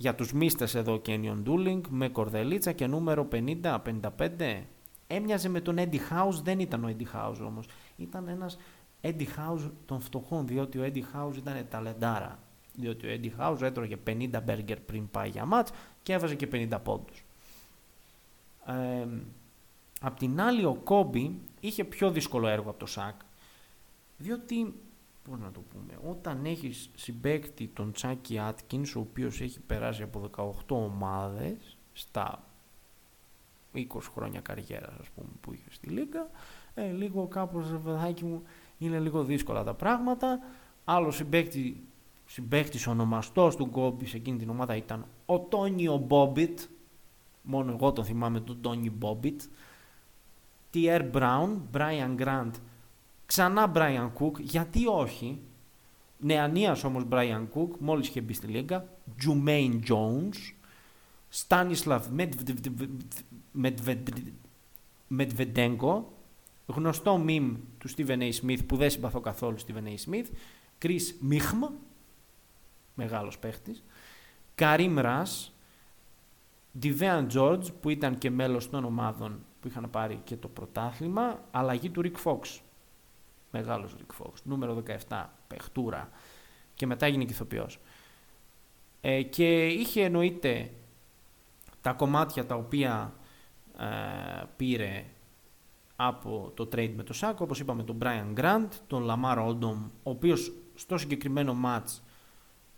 για τους μίστες εδώ Canyon Dueling με κορδελίτσα και νούμερο 50-55. Έμοιαζε με τον Eddie House, δεν ήταν ο Eddie House όμως. Ήταν ένας Eddie House των φτωχών, διότι ο Eddie House ήταν ταλεντάρα. Διότι ο Eddie House έτρωγε 50 μπέργκερ πριν πάει για μάτς και έβαζε και 50 πόντους. Ε, απ' την άλλη ο Κόμπι είχε πιο δύσκολο έργο από το Σακ, διότι πώς να το πούμε, όταν έχεις συμπαίκτη τον Τσάκι Άτκινς, ο οποίος έχει περάσει από 18 ομάδες στα 20 χρόνια καριέρας ας πούμε που είχε στη Λίγκα, ε, λίγο κάπως παιδάκι μου είναι λίγο δύσκολα τα πράγματα. Άλλο συμπαίκτη, συμπαίκτης ονομαστός του Κόμπι σε εκείνη την ομάδα ήταν ο Τόνι Μπόμπιτ, μόνο εγώ τον θυμάμαι τον Τόνι Μπόμπιτ, Τιέρ Μπράουν, Μπράιαν Γκραντ Ξανά Brian Cook, γιατί όχι; Νεανίας όμως Brian Cook, μόλις είχε μπει στη Λίγκα. Jumaine Jones. Stanislav Medvedenko. Γνωστό meme του Stephen A. Smith που δεν συμπαθώ καθόλου Stephen A. Smith. Chris Mihm. Μεγάλος παίχτης. Karim Ras. Divean George που ήταν και μέλος των ομάδων που είχαν πάρει και το πρωτάθλημα. Αλλαγή του Rick Fox Μεγάλος Rick Fox. Νούμερο 17. Πεχτούρα. Και μετά έγινε και ηθοποιός. Ε, και είχε εννοείται τα κομμάτια τα οποία ε, πήρε από το trade με το Σάκο, όπως είπαμε τον Brian Grant, τον Lamar Odom, ο οποίος στο συγκεκριμένο match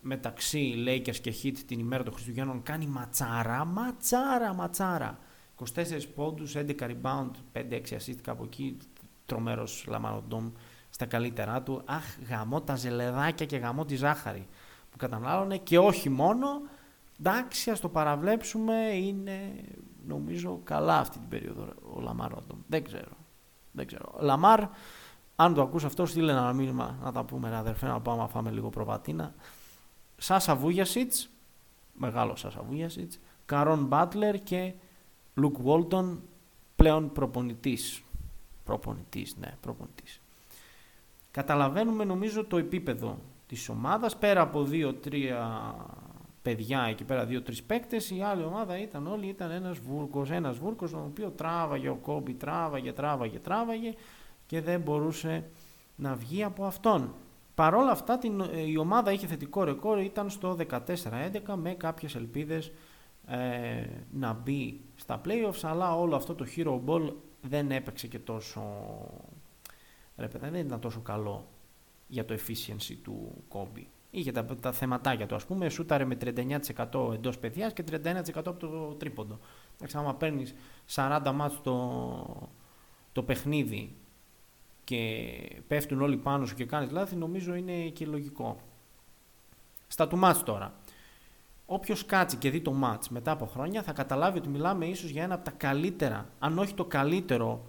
μεταξύ Lakers και Heat την ημέρα των Χριστουγέννων κάνει ματσάρα, ματσάρα, ματσάρα. 24 πόντους, 11 rebound, 5-6 assist κάπου εκεί, τρομερός Λαμάρ Όντομ στα καλύτερά του. Αχ, γαμώ τα ζελεδάκια και γαμώ τη ζάχαρη που κατανάλωνε και όχι μόνο. Εντάξει, ας το παραβλέψουμε, είναι νομίζω καλά αυτή την περίοδο ο Λαμάρ Δεν ξέρω. Δεν ξέρω. Λαμάρ, αν το ακούς αυτό, στείλε ένα μήνυμα να τα πούμε, ρε αδερφέ, να πάμε να φάμε λίγο προβατίνα. Σάσα Βούγιασιτς, μεγάλο Σάσα Βούγιασιτς, Καρόν Μπάτλερ και Λουκ Βόλτον πλέον προπονητής. Προπονητής, ναι, προπονητής. Καταλαβαίνουμε νομίζω το επίπεδο της ομάδας, πέρα από δύο-τρία παιδιά εκεί πέρα, δύο-τρεις παίκτες. Η άλλη ομάδα ήταν όλοι, ήταν ένας βούρκος. Ένας βούρκος, τον οποίος τράβαγε ο κόμπι, τράβαγε, τράβαγε, τράβαγε και δεν μπορούσε να βγει από αυτόν. Παρ' όλα αυτά την, η ομάδα είχε θετικό ρεκόρ, ήταν στο 14-11 με κάποιες ελπίδες ε, να μπει στα playoffs, αλλά όλο αυτό το hero ball δεν έπαιξε και τόσο, ρε δεν ήταν τόσο καλό για το efficiency του κόμπι. Είχε τα, τα θεματάκια του, ας πούμε, σούταρε με 39% εντός παιδιάς και 31% από το τρίποντο. Εντάξει, άμα παίρνεις 40 μάτς το, το παιχνίδι και πέφτουν όλοι πάνω σου και κάνεις λάθη, νομίζω είναι και λογικό. Στα του μάτς τώρα. Όποιος κάτσει και δει το μάτς μετά από χρόνια θα καταλάβει ότι μιλάμε ίσως για ένα από τα καλύτερα, αν όχι το καλύτερο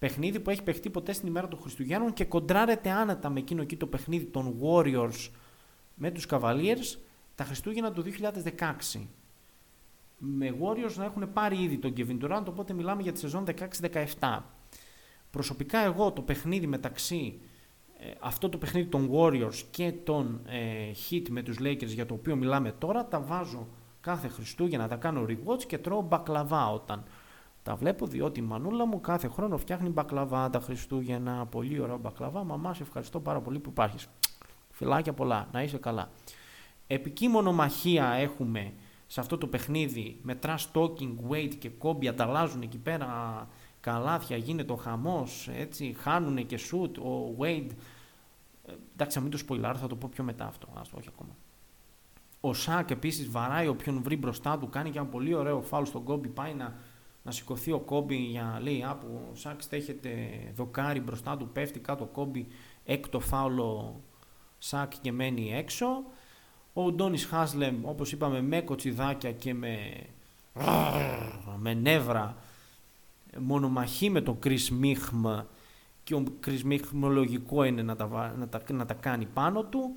παιχνίδι που έχει παιχτεί ποτέ στην ημέρα των Χριστουγέννων και κοντράρεται άνετα με εκείνο εκεί το παιχνίδι των Warriors με τους Cavaliers τα Χριστούγεννα του 2016. Με Warriors να έχουν πάρει ήδη τον Kevin Durant, οπότε μιλάμε για τη σεζόν 16-17. Προσωπικά εγώ το παιχνίδι μεταξύ ε, αυτό το παιχνίδι των Warriors και των ε, Heat με τους Lakers για το οποίο μιλάμε τώρα τα βάζω κάθε Χριστούγεννα, τα κάνω rewatch και τρώω μπακλαβά όταν τα βλέπω διότι η μανούλα μου κάθε χρόνο φτιάχνει μπακλαβά τα Χριστούγεννα, πολύ ωραίο μπακλαβά, μαμά σε ευχαριστώ πάρα πολύ που υπάρχεις. Φιλάκια πολλά, να είσαι καλά. Επικείμενο μαχία έχουμε σε αυτό το παιχνίδι με trash talking, weight και κόμπι ανταλλάζουν εκεί πέρα. Καλάθια, γίνεται ο χαμός, έτσι, χάνουν και shoot, ο Wade, ε, εντάξει να μην το σποιλάρω, θα το πω πιο μετά αυτό, ας το όχι ακόμα. Ο Σάκ επίσης βαράει όποιον βρει μπροστά του, κάνει και ένα πολύ ωραίο φάουλ στον Κόμπι, πάει να, να σηκωθεί ο Κόμπι για λέει άπου ο Σάκ στέχεται δοκάρι μπροστά του, πέφτει κάτω ο Κόμπι, έκτο φάουλο Σάκ και μένει έξω. Ο Ντόνις Χάσλεμ, όπως είπαμε, με κοτσιδάκια και με, με νεύρα μονομαχή με τον Chris Μίχμ και ο Chris Μίχμ λογικό είναι να τα, να τα, να τα κάνει πάνω του.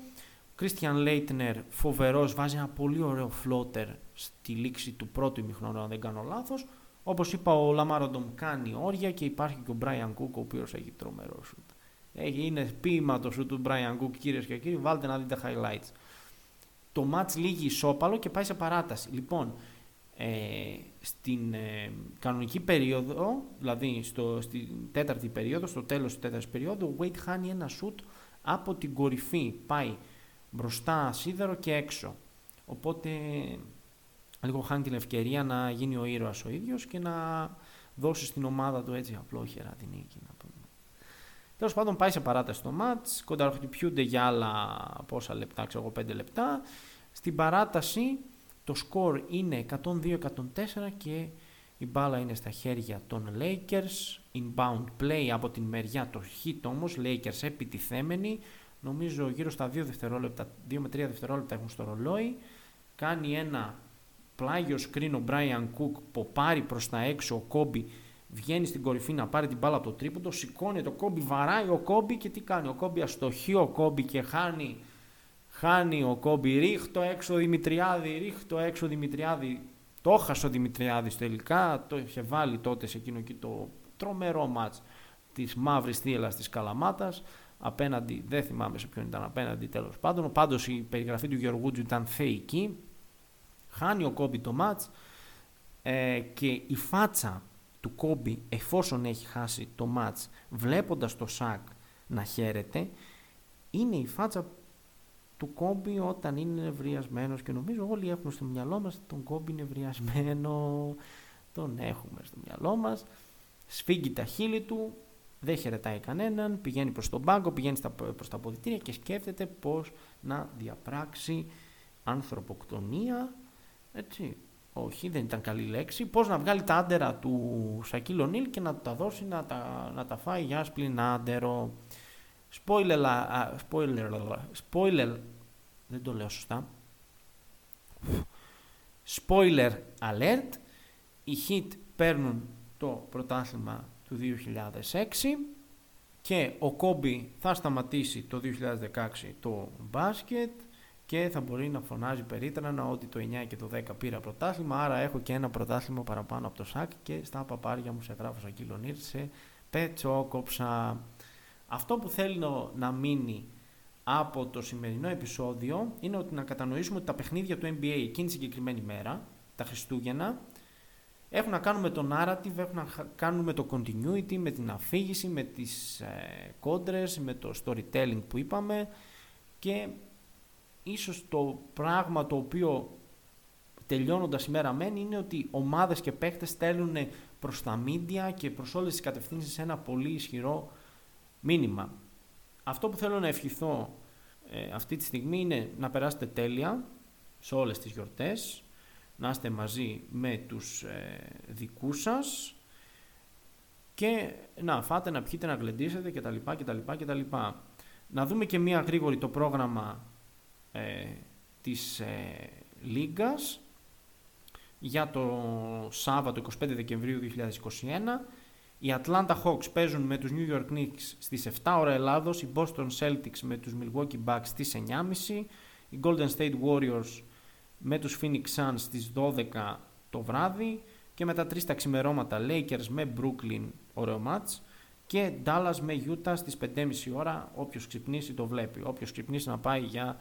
Κρίστιαν Λέιτνερ φοβερός, βάζει ένα πολύ ωραίο φλότερ στη λήξη του πρώτου ημιχρόνου αν δεν κάνω λάθος. Όπως είπα ο Λαμάρ Όντομ κάνει όρια και υπάρχει και ο Brian Cook ο οποίος έχει τρομερό σουτ. Έχει, είναι ποίημα το σουτ του Brian Cook κυρίες και κύριοι, βάλτε να δείτε highlights. Το ματς λήγει ισόπαλο και πάει σε παράταση. Λοιπόν, ε, στην ε, κανονική περίοδο, δηλαδή στο, στην τέταρτη περίοδο, στο τέλος της τέταρτης περίοδου, ο Wade χάνει ένα σουτ από την κορυφή. Πάει μπροστά σίδερο και έξω. Οπότε λίγο χάνει την ευκαιρία να γίνει ο ήρωας ο ίδιος και να δώσει στην ομάδα του έτσι απλόχερα την νίκη. Να πούμε. Τέλος πάντων πάει σε παράταση το μάτς, κονταρχτυπιούνται για άλλα πόσα λεπτά, ξέρω εγώ 5 λεπτά. Στην παράταση το σκορ είναι 102-104 και η μπάλα είναι στα χέρια των Lakers. Inbound play από την μεριά το hit όμως, Lakers επιτιθέμενοι. Νομίζω γύρω στα 2 δευτερόλεπτα, 2 με 3 δευτερόλεπτα έχουν στο ρολόι. Κάνει ένα πλάγιος screen ο Brian Cook, ποπάρει προς τα έξω ο Κόμπι, βγαίνει στην κορυφή να πάρει την μπάλα από το τρίποντο, σηκώνει το Κόμπι, βαράει ο Κόμπι και τι κάνει, ο Κόμπι αστοχεί ο Κόμπι και χάνει Χάνει ο Κόμπι, ρίχτω έξω Δημητριάδη, ρίχτω έξω Δημητριάδη. Το έχασε ο Δημητριάδης τελικά, το είχε βάλει τότε σε εκείνο εκεί το τρομερό μάτς της μαύρης θύελας της Καλαμάτας. Απέναντι, δεν θυμάμαι σε ποιον ήταν απέναντι τέλος πάντων, πάντως η περιγραφή του Γεωργούτζου ήταν θεϊκή χάνει ο Κόμπι το μάτς ε, και η φάτσα του Κόμπι εφόσον έχει χάσει το μάτς βλέποντας το Σακ να χαίρεται είναι η φάτσα του Κόμπι όταν είναι νευριασμένος. Και νομίζω όλοι έχουμε στο μυαλό μας τον Κόμπι νευριασμένο, τον έχουμε στο μυαλό μας, σφίγγει τα χείλη του, δεν χαιρετάει κανέναν, πηγαίνει προς τον πάγκο, πηγαίνει στα, προς τα αποδητήρια και σκέφτεται πώς να διαπράξει ανθρωποκτονία, έτσι, όχι δεν ήταν καλή λέξη, πώς να βγάλει τα άντερα του Σακίλ Νίλ και να τα δώσει να τα, να τα φάει για σπλήν άντερο. Spoiler, spoiler, spoiler, δεν το λέω σωστά. Spoiler alert, οι Heat παίρνουν το πρωτάθλημα του 2006 και ο Κόμπι θα σταματήσει το 2016 το μπάσκετ και θα μπορεί να φωνάζει περίτρανα ότι το 9 και το 10 πήρα πρωτάθλημα, άρα έχω και ένα πρωτάθλημα παραπάνω από το ΣΑΚ και στα παπάρια μου σε γράφω σαν κιλονίρ σε πετσόκοψα. Αυτό που θέλω να μείνει από το σημερινό επεισόδιο είναι ότι να κατανοήσουμε ότι τα παιχνίδια του NBA εκείνη τη συγκεκριμένη μέρα, τα Χριστούγεννα, έχουν να κάνουν με το narrative, έχουν να κάνουν με το continuity, με την αφήγηση, με τις ε, κόντρες, με το storytelling που είπαμε και ίσως το πράγμα το οποίο τελειώνοντας η μέρα μένει είναι ότι ομάδες και παίχτες στέλνουν προς τα media και προς όλες τις κατευθύνσεις ένα πολύ ισχυρό μήνυμα. Αυτό που θέλω να ευχηθώ ε, αυτή τη στιγμή είναι να περάσετε τέλεια σε όλες τις γιορτές, να είστε μαζί με τους ε, δικούς σας και να φάτε, να πιείτε, να γλεντήσετε κτλ. κτλ, κτλ. Να δούμε και μία γρήγορη το πρόγραμμα ε, της ε, Λίγκας για το Σάββατο 25 Δεκεμβρίου 2021. Οι Atlanta Hawks παίζουν με τους New York Knicks στις 7 ώρα Ελλάδος, οι Boston Celtics με τους Milwaukee Bucks στις 9.30, οι Golden State Warriors με τους Phoenix Suns στις 12 το βράδυ και μετά 3 τα ξημερώματα Lakers με Brooklyn, ωραίο match και Dallas με Utah στις 5.30 ώρα, όποιος ξυπνήσει το βλέπει, όποιος ξυπνήσει να πάει για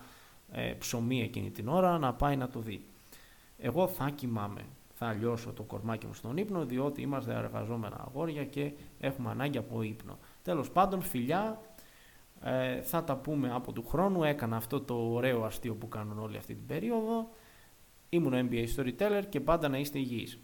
ε, ψωμί εκείνη την ώρα, να πάει να το δει. Εγώ θα κοιμάμαι, θα λιώσω το κορμάκι μου στον ύπνο, διότι είμαστε εργαζόμενα αγόρια και έχουμε ανάγκη από ύπνο. Τέλος πάντων, φιλιά, ε, θα τα πούμε από του χρόνου. Έκανα αυτό το ωραίο αστείο που κάνουν όλη αυτή την περίοδο. Ήμουν NBA Storyteller και πάντα να είστε υγιείς.